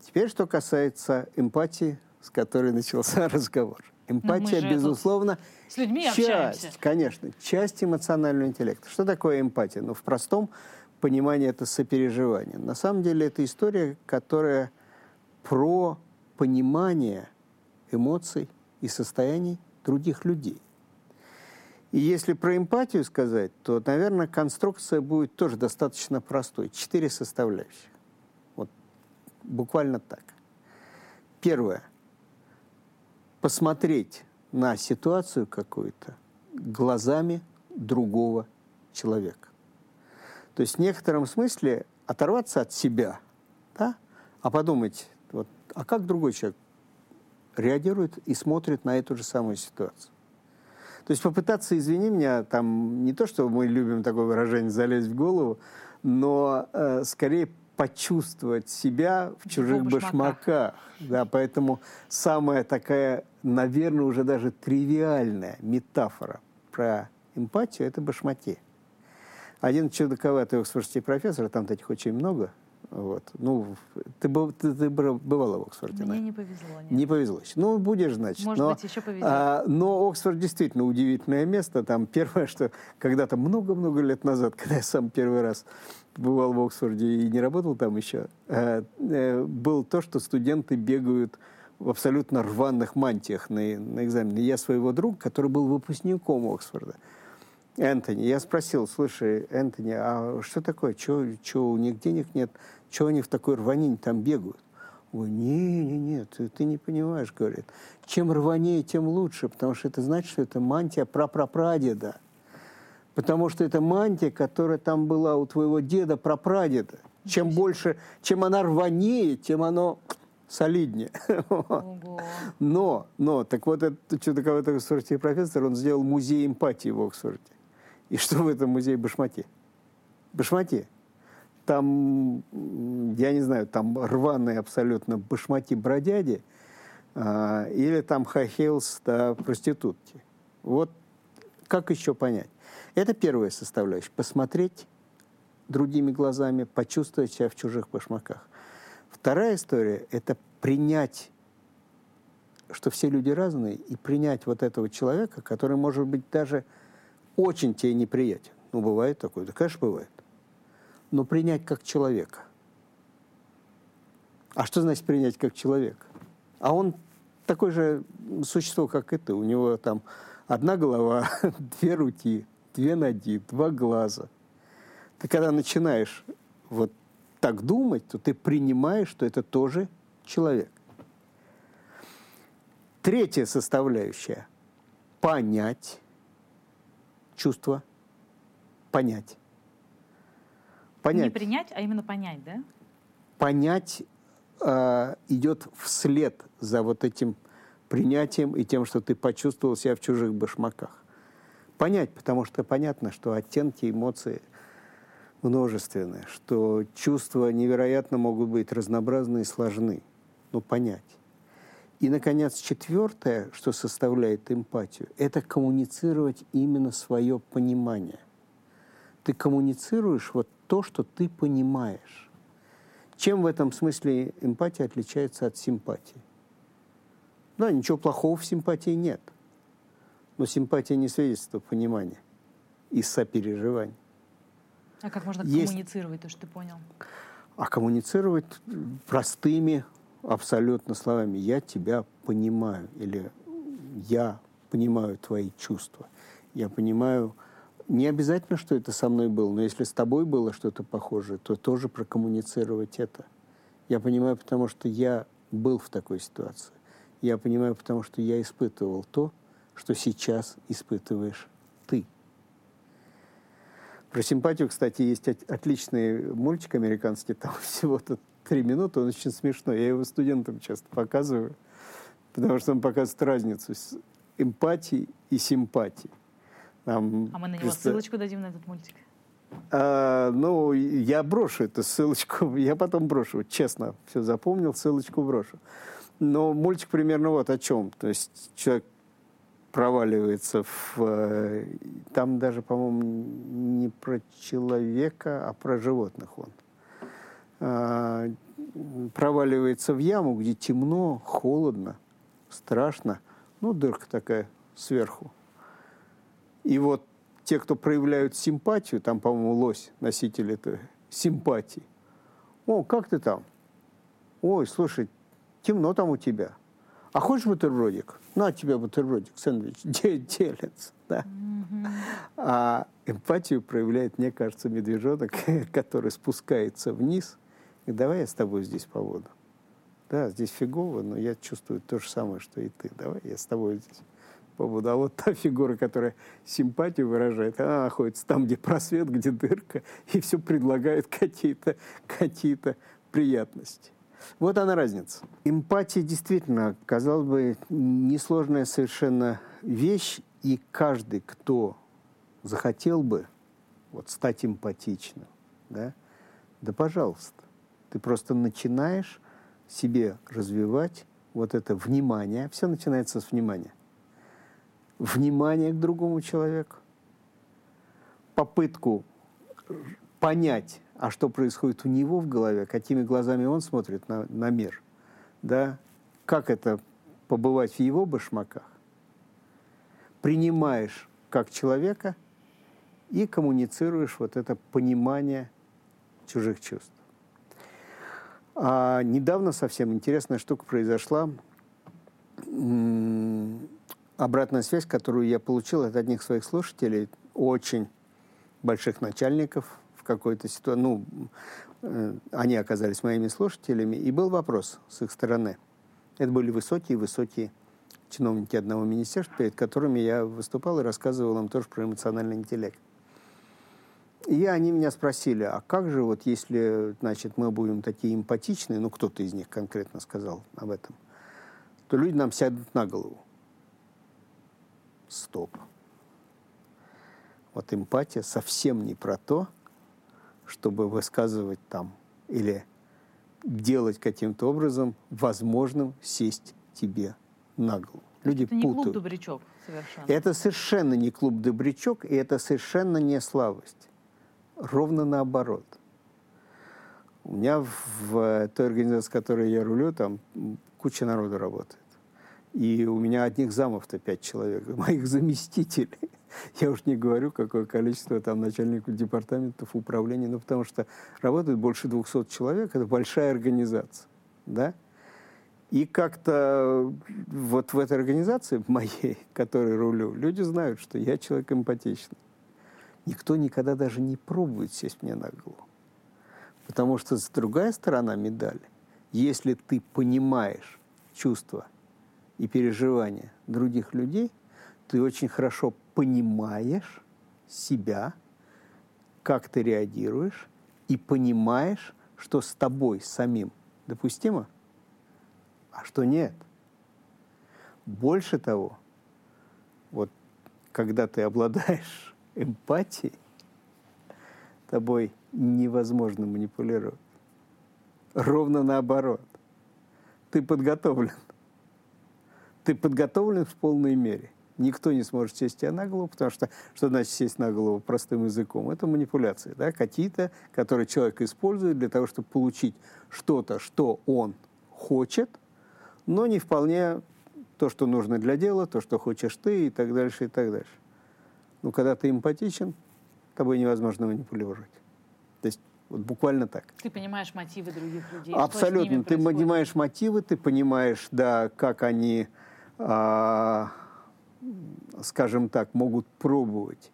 Теперь, что касается эмпатии, с которой начался разговор. Эмпатия, безусловно, с людьми часть, общаемся. конечно, часть эмоционального интеллекта. Что такое эмпатия? Ну, в простом понимании это сопереживание. На самом деле это история, которая про понимание эмоций и состояний других людей. И если про эмпатию сказать, то, наверное, конструкция будет тоже достаточно простой. Четыре составляющих. Вот буквально так. Первое. Посмотреть на ситуацию какую-то глазами другого человека. То есть в некотором смысле оторваться от себя, да, а подумать, вот а как другой человек реагирует и смотрит на эту же самую ситуацию? То есть попытаться, извини меня, там не то, что мы любим такое выражение «залезть в голову», но э, скорее почувствовать себя в чужих башмаках. башмаках. Да, поэтому самая такая, наверное, уже даже тривиальная метафора про эмпатию – это башмаки. Один чудаковатый оксфордский профессор, там таких очень много – вот. Ну, ты, ты, ты бывала в Оксфорде? Мне да? не повезло. Нет. Не повезло. Ну, будешь, значит. Может но, быть, еще повезет. А, но Оксфорд действительно удивительное место. Там первое, что когда-то много-много лет назад, когда я сам первый раз бывал в Оксфорде и не работал там еще, а, а, был то, что студенты бегают в абсолютно рваных мантиях на, на экзамене. Я своего друга, который был выпускником Оксфорда, Энтони, я спросил, слушай, Энтони, а что такое? Чего у них денег нет? Чего они в такой рванине там бегают? Ой, не, не, нет, ты, ты не понимаешь, говорит. Чем рванее, тем лучше, потому что это значит, что это мантия прапрапрадеда. Потому что это мантия, которая там была у твоего деда прапрадеда. Чем больше, чем она рванее, тем оно солиднее. Но, но, так вот этот чудаковатый оксфордский профессор, он сделал музей эмпатии в Оксфорде. И что в этом музее Башмаки? Башмаки. Там, я не знаю, там рваные абсолютно башмаки бродяги, а, или там high heels да, проститутки. Вот как еще понять? Это первая составляющая. Посмотреть другими глазами, почувствовать себя в чужих башмаках. Вторая история – это принять, что все люди разные, и принять вот этого человека, который может быть даже очень тебе неприятен. Ну, бывает такое, да, конечно, бывает. Но принять как человека. А что значит принять как человека? А он такое же существо, как и ты. У него там одна голова, две руки, две ноги, два глаза. Ты когда начинаешь вот так думать, то ты принимаешь, что это тоже человек. Третья составляющая – понять чувство понять. понять. Не принять, а именно понять, да? Понять э, идет вслед за вот этим принятием и тем, что ты почувствовал себя в чужих башмаках. Понять, потому что понятно, что оттенки эмоции множественные, что чувства невероятно могут быть разнообразны и сложны. Но понять. И, наконец, четвертое, что составляет эмпатию, это коммуницировать именно свое понимание. Ты коммуницируешь вот то, что ты понимаешь. Чем в этом смысле эмпатия отличается от симпатии? Да, ничего плохого в симпатии нет. Но симпатия не свидетельство понимания и сопереживания. А как можно Есть... коммуницировать то, что ты понял? А коммуницировать простыми, абсолютно словами «я тебя понимаю» или «я понимаю твои чувства». Я понимаю, не обязательно, что это со мной было, но если с тобой было что-то похожее, то тоже прокоммуницировать это. Я понимаю, потому что я был в такой ситуации. Я понимаю, потому что я испытывал то, что сейчас испытываешь ты. Про симпатию, кстати, есть отличный мультик американский, там всего-то три минуты, он очень смешной. Я его студентам часто показываю, потому что он показывает разницу с эмпатией и симпатией. Там, а мы на него просто... ссылочку дадим на этот мультик? А, ну, я брошу эту ссылочку, я потом брошу, честно, все запомнил, ссылочку брошу. Но мультик примерно вот о чем. То есть человек проваливается в... Э, там даже, по-моему, не про человека, а про животных он. А, проваливается в яму, где темно, холодно, страшно. Ну, дырка такая сверху. И вот те, кто проявляют симпатию, там, по-моему, лось, носитель этой симпатии. О, как ты там? Ой, слушай, темно там у тебя. А хочешь бутербродик? На тебе бутербродик, сэндвич. Делится. Да? Mm-hmm. А эмпатию проявляет, мне кажется, медвежонок, который спускается вниз – и давай я с тобой здесь побуду. Да, здесь фигово, но я чувствую то же самое, что и ты. Давай я с тобой здесь побуду. А вот та фигура, которая симпатию выражает, она находится там, где просвет, где дырка, и все предлагает какие-то какие приятности. Вот она разница. Эмпатия действительно, казалось бы, несложная совершенно вещь, и каждый, кто захотел бы вот, стать эмпатичным, да, да пожалуйста. Ты просто начинаешь себе развивать вот это внимание. Все начинается с внимания. Внимание к другому человеку. Попытку понять, а что происходит у него в голове, какими глазами он смотрит на, на мир. Да? Как это побывать в его башмаках. Принимаешь как человека и коммуницируешь вот это понимание чужих чувств. А недавно совсем интересная штука произошла. обратная связь, которую я получил от одних своих слушателей, очень больших начальников какой-то ситуации, ну, э, они оказались моими слушателями, и был вопрос с их стороны. Это были высокие-высокие чиновники одного министерства, перед которыми я выступал и рассказывал им тоже про эмоциональный интеллект. И они меня спросили, а как же вот если, значит, мы будем такие эмпатичные, ну, кто-то из них конкретно сказал об этом, то люди нам сядут на голову. Стоп. Вот эмпатия совсем не про то, чтобы высказывать там или делать каким-то образом возможным сесть тебе на голову. Люди это не путают. клуб добрячок совершенно. Это совершенно не клуб добрячок, и это совершенно не слабость. Ровно наоборот. У меня в той организации, которой я рулю, там куча народу работает. И у меня одних замов-то пять человек, моих заместителей. Я уж не говорю, какое количество там начальников департаментов, управления, ну, потому что работает больше 200 человек, это большая организация, да? И как-то вот в этой организации, моей, которой рулю, люди знают, что я человек эмпатичный. Никто никогда даже не пробует сесть мне на голову. Потому что с другая сторона медали, если ты понимаешь чувства и переживания других людей, ты очень хорошо понимаешь себя, как ты реагируешь, и понимаешь, что с тобой самим допустимо – а что нет. Больше того, вот когда ты обладаешь эмпатией, тобой невозможно манипулировать. Ровно наоборот. Ты подготовлен. Ты подготовлен в полной мере. Никто не сможет сесть тебе на голову, потому что что значит сесть на голову простым языком? Это манипуляции, да, какие-то, которые человек использует для того, чтобы получить что-то, что он хочет – но не вполне то, что нужно для дела, то, что хочешь ты и так дальше, и так дальше. Но когда ты эмпатичен, тобой невозможно манипулировать. То есть вот буквально так. Ты понимаешь мотивы других людей. Абсолютно. ты понимаешь мотивы, ты понимаешь, да, как они, а, скажем так, могут пробовать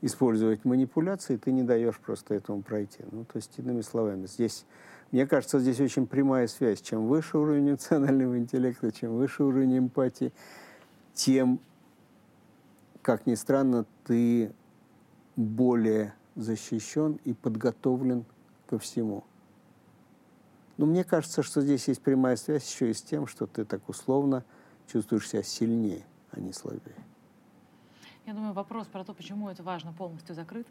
использовать манипуляции, ты не даешь просто этому пройти. Ну, то есть, иными словами, здесь мне кажется, здесь очень прямая связь. Чем выше уровень эмоционального интеллекта, чем выше уровень эмпатии, тем, как ни странно, ты более защищен и подготовлен ко всему. Но мне кажется, что здесь есть прямая связь еще и с тем, что ты так условно чувствуешь себя сильнее, не слабее. Я думаю, вопрос про то, почему это важно, полностью закрыт.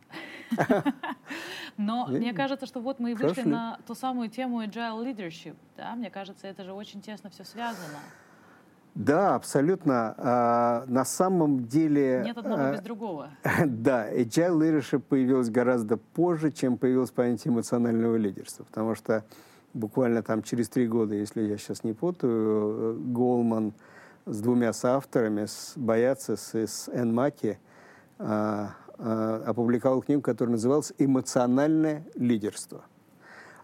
Но мне кажется, что вот мы и вышли на ту самую тему agile leadership. Да? Мне кажется, это же очень тесно все связано. Да, абсолютно. А, на самом деле... Нет одного а, без другого. Да, agile leadership появилось гораздо позже, чем появилось понятие эмоционального лидерства. Потому что буквально там через три года, если я сейчас не путаю, Голман с двумя соавторами, с Бояцис и с Энн Маки, а, а, опубликовал книгу, которая называлась «Эмоциональное лидерство».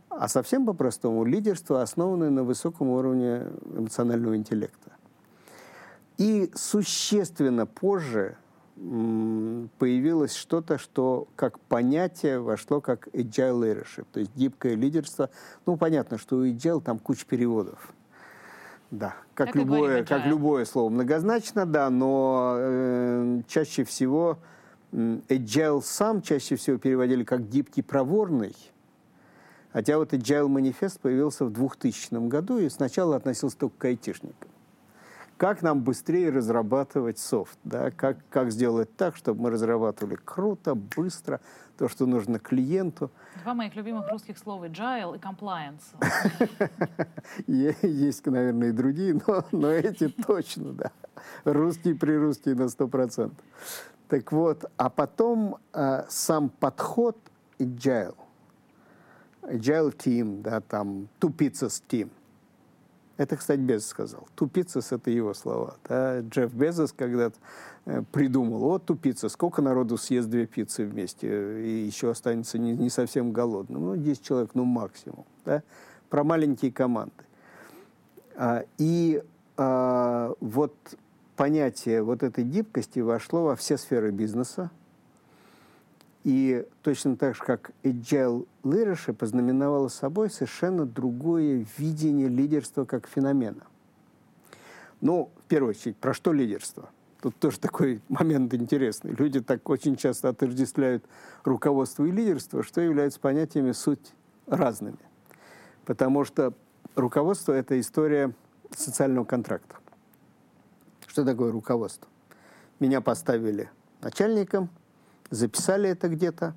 А совсем по-простому, лидерство, основанное на высоком уровне эмоционального интеллекта. И существенно позже появилось что-то, что как понятие вошло как agile leadership, то есть гибкое лидерство. Ну, понятно, что у agile там куча переводов. Да, как, как любое, как любое слово многозначно, да, но э, чаще всего э, agile сам чаще всего переводили как гибкий, проворный. Хотя вот agile манифест появился в 2000 году и сначала относился только к айтишникам. Как нам быстрее разрабатывать софт, да? как, как сделать так, чтобы мы разрабатывали круто, быстро, то, что нужно клиенту. Два моих любимых русских слова – agile и compliance. Есть, наверное, и другие, но, но эти точно, да. Русские при русские на сто процентов. Так вот, а потом э, сам подход agile. Agile team, да, там, two pizzas team – это, кстати, Безос сказал. Тупицас – это его слова. Да? Джефф Безос когда-то э, придумал, вот тупица, сколько народу съест две пиццы вместе и еще останется не, не совсем голодным. Ну, 10 человек, ну, максимум. Да? Про маленькие команды. А, и э, вот понятие вот этой гибкости вошло во все сферы бизнеса. И точно так же, как agile leadership ознаменовало собой совершенно другое видение лидерства как феномена. Ну, в первую очередь, про что лидерство? Тут тоже такой момент интересный. Люди так очень часто отождествляют руководство и лидерство, что являются понятиями суть разными. Потому что руководство – это история социального контракта. Что такое руководство? Меня поставили начальником, записали это где-то,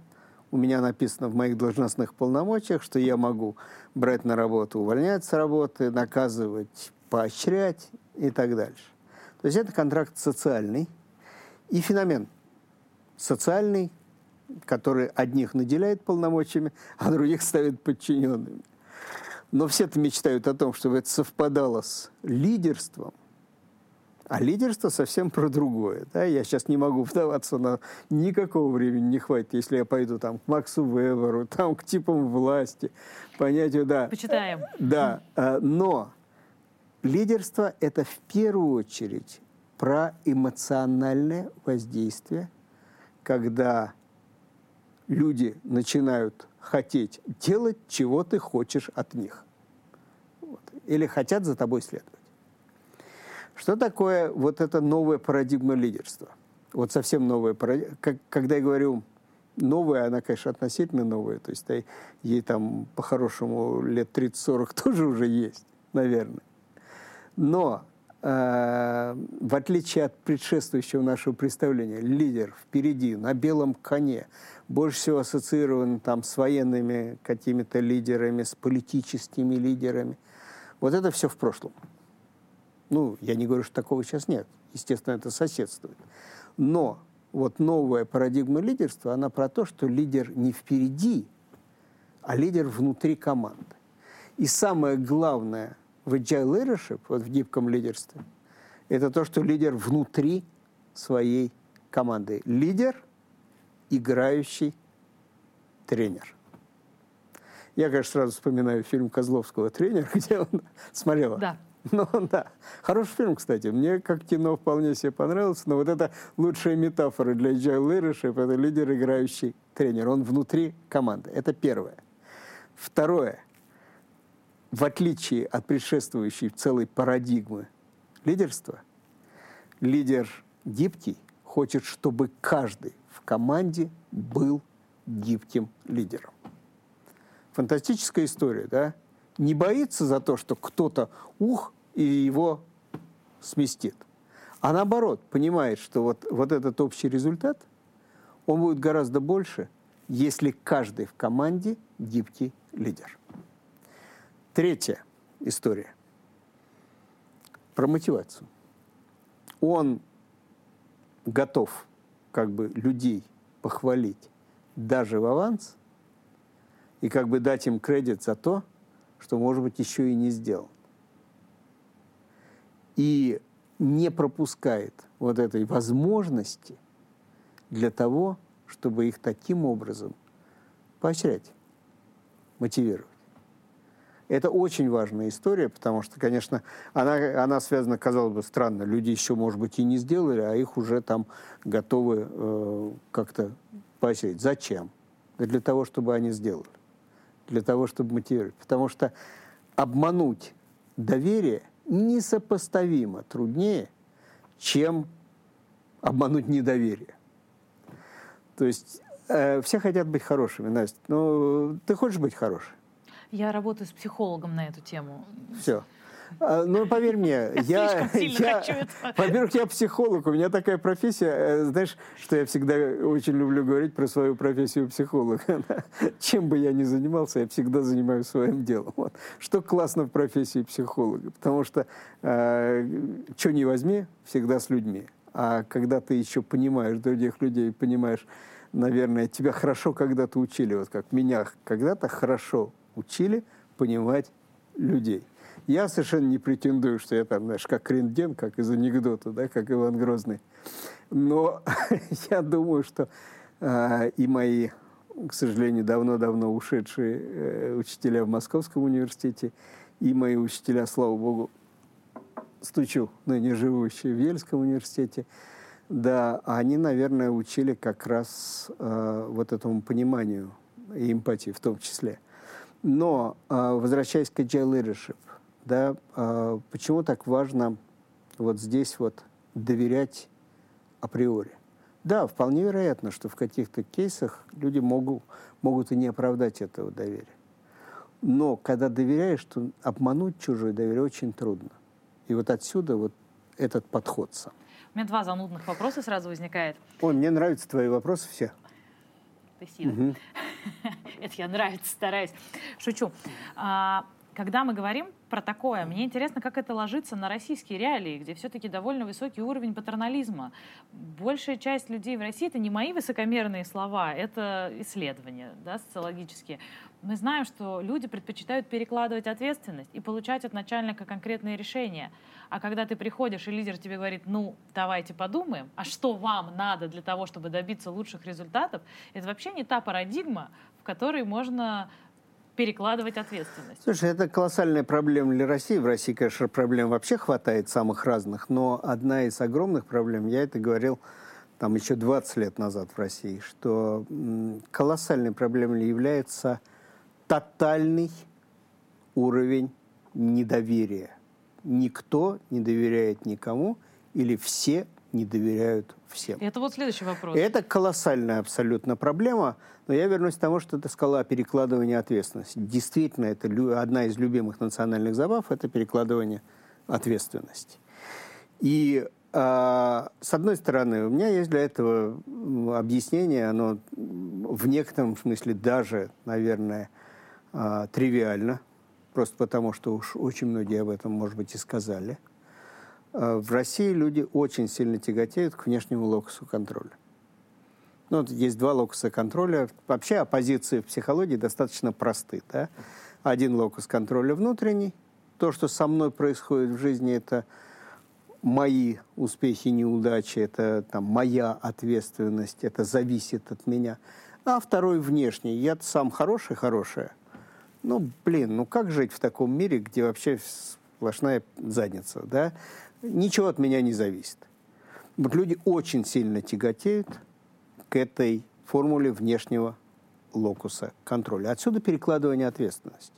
у меня написано в моих должностных полномочиях, что я могу брать на работу, увольнять с работы, наказывать, поощрять и так дальше. То есть это контракт социальный и феномен социальный, который одних наделяет полномочиями, а других ставит подчиненными. Но все-то мечтают о том, чтобы это совпадало с лидерством – а лидерство совсем про другое. Да? Я сейчас не могу вдаваться на... Никакого времени не хватит, если я пойду там к Максу Веберу, там к типам власти, понятию, да. Почитаем. Да, а, но лидерство – это в первую очередь про эмоциональное воздействие, когда люди начинают хотеть делать, чего ты хочешь от них. Вот. Или хотят за тобой следовать. Что такое вот эта новая парадигма лидерства? Вот совсем новая парадигма. Когда я говорю новая, она, конечно, относительно новая. То есть ей там по-хорошему лет 30-40 тоже уже есть, наверное. Но э, в отличие от предшествующего нашего представления, лидер впереди, на белом коне, больше всего ассоциирован там с военными какими-то лидерами, с политическими лидерами. Вот это все в прошлом. Ну, я не говорю, что такого сейчас нет. Естественно, это соседствует. Но вот новая парадигма лидерства, она про то, что лидер не впереди, а лидер внутри команды. И самое главное в agile leadership, вот в гибком лидерстве, это то, что лидер внутри своей команды. Лидер, играющий тренер. Я, конечно, сразу вспоминаю фильм Козловского «Тренер», где он смотрел. Да. Ну да. Хороший фильм, кстати. Мне как кино вполне себе понравился. Но вот это лучшая метафора для agile leadership – это лидер, играющий тренер. Он внутри команды. Это первое. Второе. В отличие от предшествующей целой парадигмы лидерства, лидер гибкий хочет, чтобы каждый в команде был гибким лидером. Фантастическая история, да? Не боится за то, что кто-то, ух, и его сместит. А наоборот, понимает, что вот, вот этот общий результат, он будет гораздо больше, если каждый в команде гибкий лидер. Третья история про мотивацию. Он готов как бы людей похвалить даже в аванс и как бы дать им кредит за то, что, может быть, еще и не сделал и не пропускает вот этой возможности для того, чтобы их таким образом поощрять, мотивировать. Это очень важная история, потому что, конечно, она, она связана, казалось бы, странно. Люди еще, может быть, и не сделали, а их уже там готовы э, как-то поощрять. Зачем? для того, чтобы они сделали. Для того, чтобы мотивировать. Потому что обмануть доверие – несопоставимо труднее, чем обмануть недоверие. То есть э, все хотят быть хорошими, Настя. Но ты хочешь быть хорошей? Я работаю с психологом на эту тему. Все. А, ну, поверь мне, я, я во-первых, я психолог, у меня такая профессия, э, знаешь, что я всегда очень люблю говорить про свою профессию психолога. Чем бы я ни занимался, я всегда занимаюсь своим делом. Вот. Что классно в профессии психолога, потому что э, что не возьми, всегда с людьми. А когда ты еще понимаешь других людей, понимаешь, наверное, тебя хорошо когда-то учили, вот как меня когда-то хорошо учили понимать людей. Я совершенно не претендую, что я там, знаешь, как рентген, как из анекдота, да, как Иван Грозный. Но я думаю, что э, и мои, к сожалению, давно-давно ушедшие э, учителя в Московском университете, и мои учителя, слава богу, стучу, ныне живущие в Ельском университете, да, они, наверное, учили как раз э, вот этому пониманию и эмпатии в том числе. Но, э, возвращаясь к agile leadership, да, э, почему так важно вот здесь вот доверять априори? Да, вполне вероятно, что в каких-то кейсах люди могут, могут и не оправдать этого доверия. Но когда доверяешь, то обмануть чужое доверие очень трудно. И вот отсюда вот этот подход сам. У меня два занудных вопроса сразу возникает. Ой, мне нравятся твои вопросы все. Спасибо. Угу. Это я нравится, стараюсь. Шучу. А, когда мы говорим про такое, мне интересно, как это ложится на российские реалии, где все-таки довольно высокий уровень патернализма. Большая часть людей в России — это не мои высокомерные слова, это исследования да, социологические. Мы знаем, что люди предпочитают перекладывать ответственность и получать от начальника конкретные решения. А когда ты приходишь, и лидер тебе говорит, ну, давайте подумаем, а что вам надо для того, чтобы добиться лучших результатов, это вообще не та парадигма, в которой можно перекладывать ответственность? Слушай, это колоссальная проблема для России. В России, конечно, проблем вообще хватает самых разных, но одна из огромных проблем, я это говорил там еще 20 лет назад в России, что колоссальной проблемой является тотальный уровень недоверия. Никто не доверяет никому или все не доверяют всем. Это вот следующий вопрос. Это колоссальная абсолютно проблема, но я вернусь к тому, что ты сказала о перекладывании ответственности. Действительно, это одна из любимых национальных забав, это перекладывание ответственности. И а, с одной стороны, у меня есть для этого объяснение, оно в некотором смысле даже, наверное, а, тривиально, просто потому что уж очень многие об этом, может быть, и сказали – в России люди очень сильно тяготеют к внешнему локусу контроля. Ну, вот есть два локуса контроля. Вообще оппозиции в психологии достаточно просты. Да? Один локус контроля внутренний. То, что со мной происходит в жизни, это мои успехи, неудачи, это там, моя ответственность, это зависит от меня. А второй внешний. Я сам хороший, хорошая. Ну, блин, ну как жить в таком мире, где вообще сплошная задница, да? Ничего от меня не зависит. Вот люди очень сильно тяготеют к этой формуле внешнего локуса контроля. Отсюда перекладывание ответственности.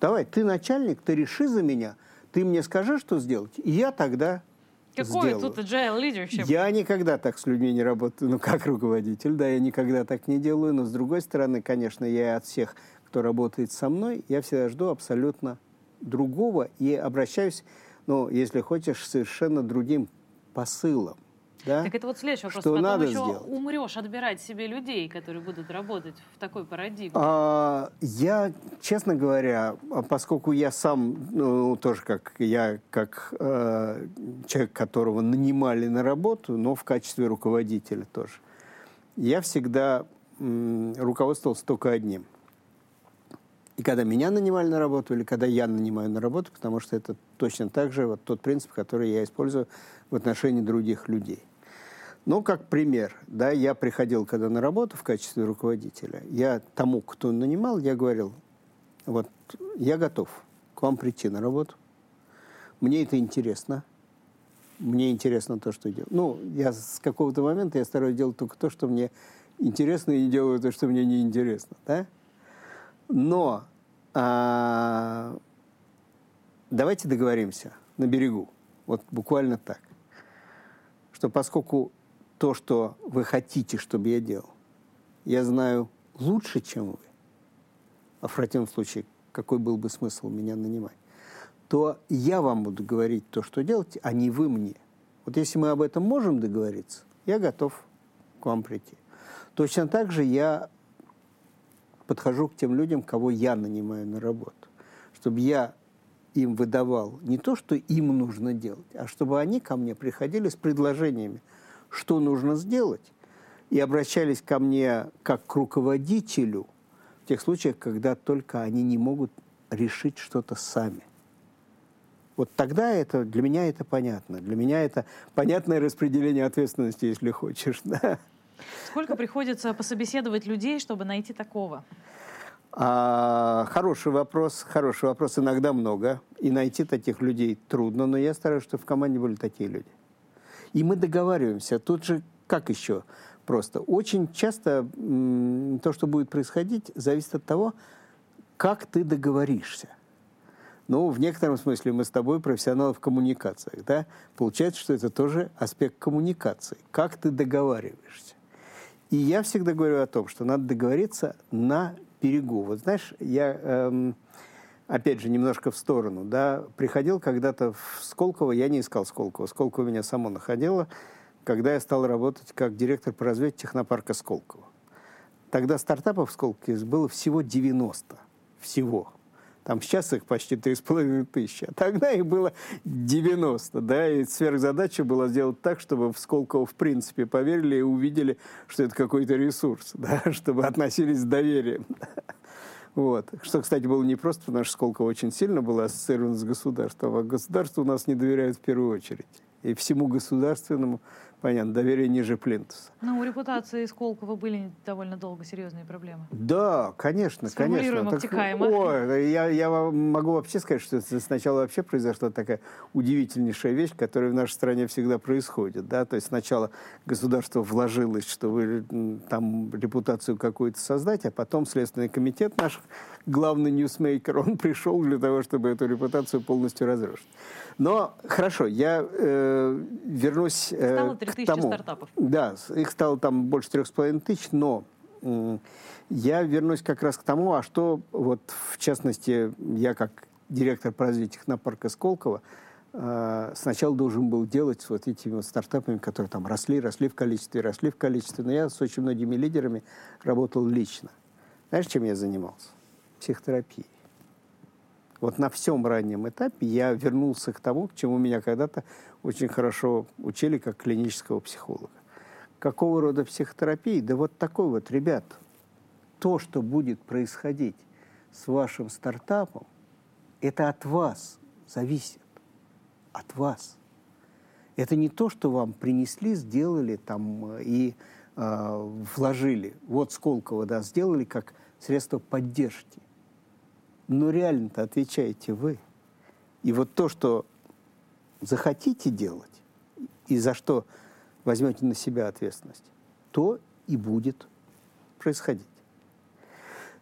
Давай, ты начальник, ты реши за меня, ты мне скажи, что сделать, и я тогда Какой сделаю. тут agile leadership? Я никогда так с людьми не работаю, ну, как руководитель, да, я никогда так не делаю, но, с другой стороны, конечно, я от всех, кто работает со мной, я всегда жду абсолютно другого и обращаюсь ну, если хочешь, совершенно другим посылом. Да? Так это вот следующий вопрос. Что Потом надо еще сделать? умрешь отбирать себе людей, которые будут работать в такой парадигме. А, я, честно говоря, а поскольку я сам, ну, тоже как я, как э, человек, которого нанимали на работу, но в качестве руководителя тоже, я всегда м, руководствовался только одним – и когда меня нанимали на работу, или когда я нанимаю на работу, потому что это точно так же вот тот принцип, который я использую в отношении других людей. Ну, как пример, да, я приходил когда на работу в качестве руководителя, я тому, кто нанимал, я говорил, вот, я готов к вам прийти на работу, мне это интересно, мне интересно то, что делаю. Ну, я с какого-то момента я стараюсь делать только то, что мне интересно, и не делаю то, что мне не интересно, да? Но а, давайте договоримся на берегу, вот буквально так, что поскольку то, что вы хотите, чтобы я делал, я знаю лучше, чем вы, а в противном случае, какой был бы смысл меня нанимать, то я вам буду говорить то, что делать, а не вы мне. Вот если мы об этом можем договориться, я готов к вам прийти. Точно так же я подхожу к тем людям, кого я нанимаю на работу. Чтобы я им выдавал не то, что им нужно делать, а чтобы они ко мне приходили с предложениями, что нужно сделать, и обращались ко мне как к руководителю в тех случаях, когда только они не могут решить что-то сами. Вот тогда это, для меня это понятно. Для меня это понятное распределение ответственности, если хочешь. Да? Сколько приходится пособеседовать людей, чтобы найти такого? А, хороший вопрос, хороший вопрос. Иногда много. И найти таких людей трудно, но я стараюсь, чтобы в команде были такие люди. И мы договариваемся. Тут же как еще просто? Очень часто то, что будет происходить, зависит от того, как ты договоришься. Ну, в некотором смысле мы с тобой профессионалы в коммуникациях, да? Получается, что это тоже аспект коммуникации. Как ты договариваешься. И я всегда говорю о том, что надо договориться на берегу. Вот знаешь, я, эм, опять же, немножко в сторону, да, приходил когда-то в Сколково, я не искал Сколково, Сколково меня само находило, когда я стал работать как директор по развитию технопарка Сколково. Тогда стартапов в Сколково было всего 90. Всего. Там сейчас их почти 3,5 тысячи. А тогда их было 90. Да, и сверхзадача была сделать так, чтобы в Сколково в принципе поверили и увидели, что это какой-то ресурс, да, чтобы относились с доверием. Вот. Что, кстати, было непросто, потому что Сколково очень сильно было ассоциировано с государством, а государству нас не доверяют в первую очередь. И всему государственному понятно, доверие ниже плинтуса. Ну, у репутации Сколково были довольно долго серьезные проблемы. Да, конечно, конечно. обтекаемо. Ой, я, я могу вообще сказать, что сначала вообще произошла такая удивительнейшая вещь, которая в нашей стране всегда происходит. Да? То есть сначала государство вложилось, что вы там репутацию какую-то создать, а потом Следственный комитет наш, главный ньюсмейкер, он пришел для того, чтобы эту репутацию полностью разрушить. Но хорошо, я э, вернусь э, стало 3 к тому. стартапов. Да, их стало там больше трех с половиной тысяч, но э, я вернусь как раз к тому, а что вот в частности я как директор по развитию технопарка Сколково э, сначала должен был делать с вот этими вот стартапами, которые там росли, росли в количестве, росли в количестве. Но я с очень многими лидерами работал лично. Знаешь, чем я занимался? Психотерапией. Вот на всем раннем этапе я вернулся к тому, к чему меня когда-то очень хорошо учили как клинического психолога. Какого рода психотерапии? Да вот такой вот, ребят, то, что будет происходить с вашим стартапом, это от вас зависит. От вас. Это не то, что вам принесли, сделали там и э, вложили. Вот Сколково, да, сделали как средство поддержки. Но реально-то отвечаете вы. И вот то, что захотите делать, и за что возьмете на себя ответственность, то и будет происходить.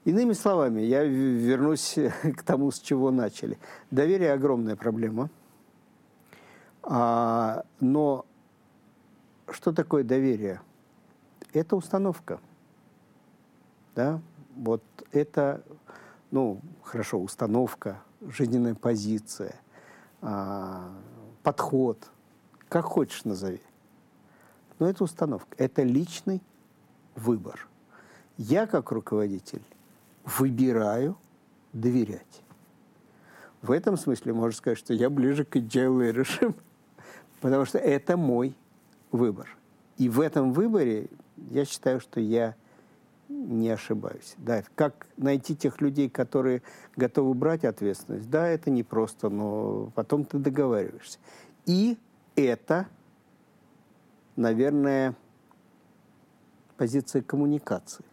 Иными словами, я вернусь к тому, с чего начали. Доверие – огромная проблема. А, но что такое доверие? Это установка. Да? Вот это ну, хорошо, установка, жизненная позиция, а, подход, как хочешь назови. Но это установка, это личный выбор. Я, как руководитель, выбираю доверять. В этом смысле можно сказать, что я ближе к agile leadership, потому что это мой выбор. И в этом выборе я считаю, что я не ошибаюсь. Да, как найти тех людей, которые готовы брать ответственность? Да, это непросто, но потом ты договариваешься. И это, наверное, позиция коммуникации.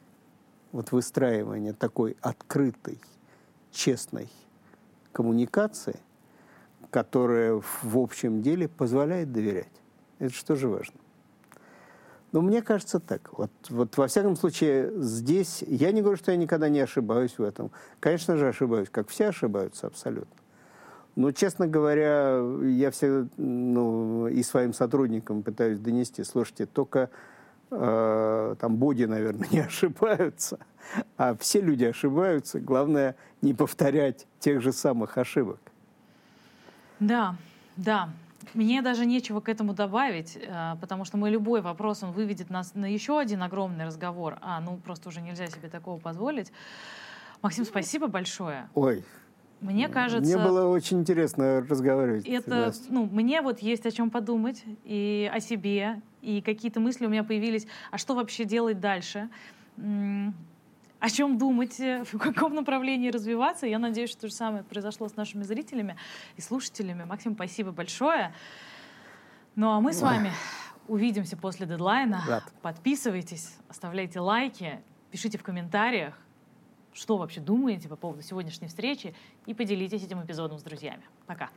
Вот выстраивание такой открытой, честной коммуникации, которая в общем деле позволяет доверять. Это же важно. Но мне кажется так. Вот, вот во всяком случае здесь, я не говорю, что я никогда не ошибаюсь в этом. Конечно же ошибаюсь, как все ошибаются абсолютно. Но, честно говоря, я все ну, и своим сотрудникам пытаюсь донести, слушайте, только э, там боди, наверное, не ошибаются, а все люди ошибаются. Главное не повторять тех же самых ошибок. Да, да. Мне даже нечего к этому добавить, э, потому что мой любой вопрос, он выведет нас на еще один огромный разговор. А, ну просто уже нельзя себе такого позволить. Максим, спасибо большое. Ой, мне кажется... Мне было очень интересно разговаривать. Это, ну, мне вот есть о чем подумать и о себе, и какие-то мысли у меня появились, а что вообще делать дальше о чем думать, э, в каком направлении развиваться. Я надеюсь, что то же самое произошло с нашими зрителями и слушателями. Максим, спасибо большое. Ну а мы с вами увидимся после дедлайна. Рад. Подписывайтесь, оставляйте лайки, пишите в комментариях. что вообще думаете по поводу сегодняшней встречи и поделитесь этим эпизодом с друзьями. Пока.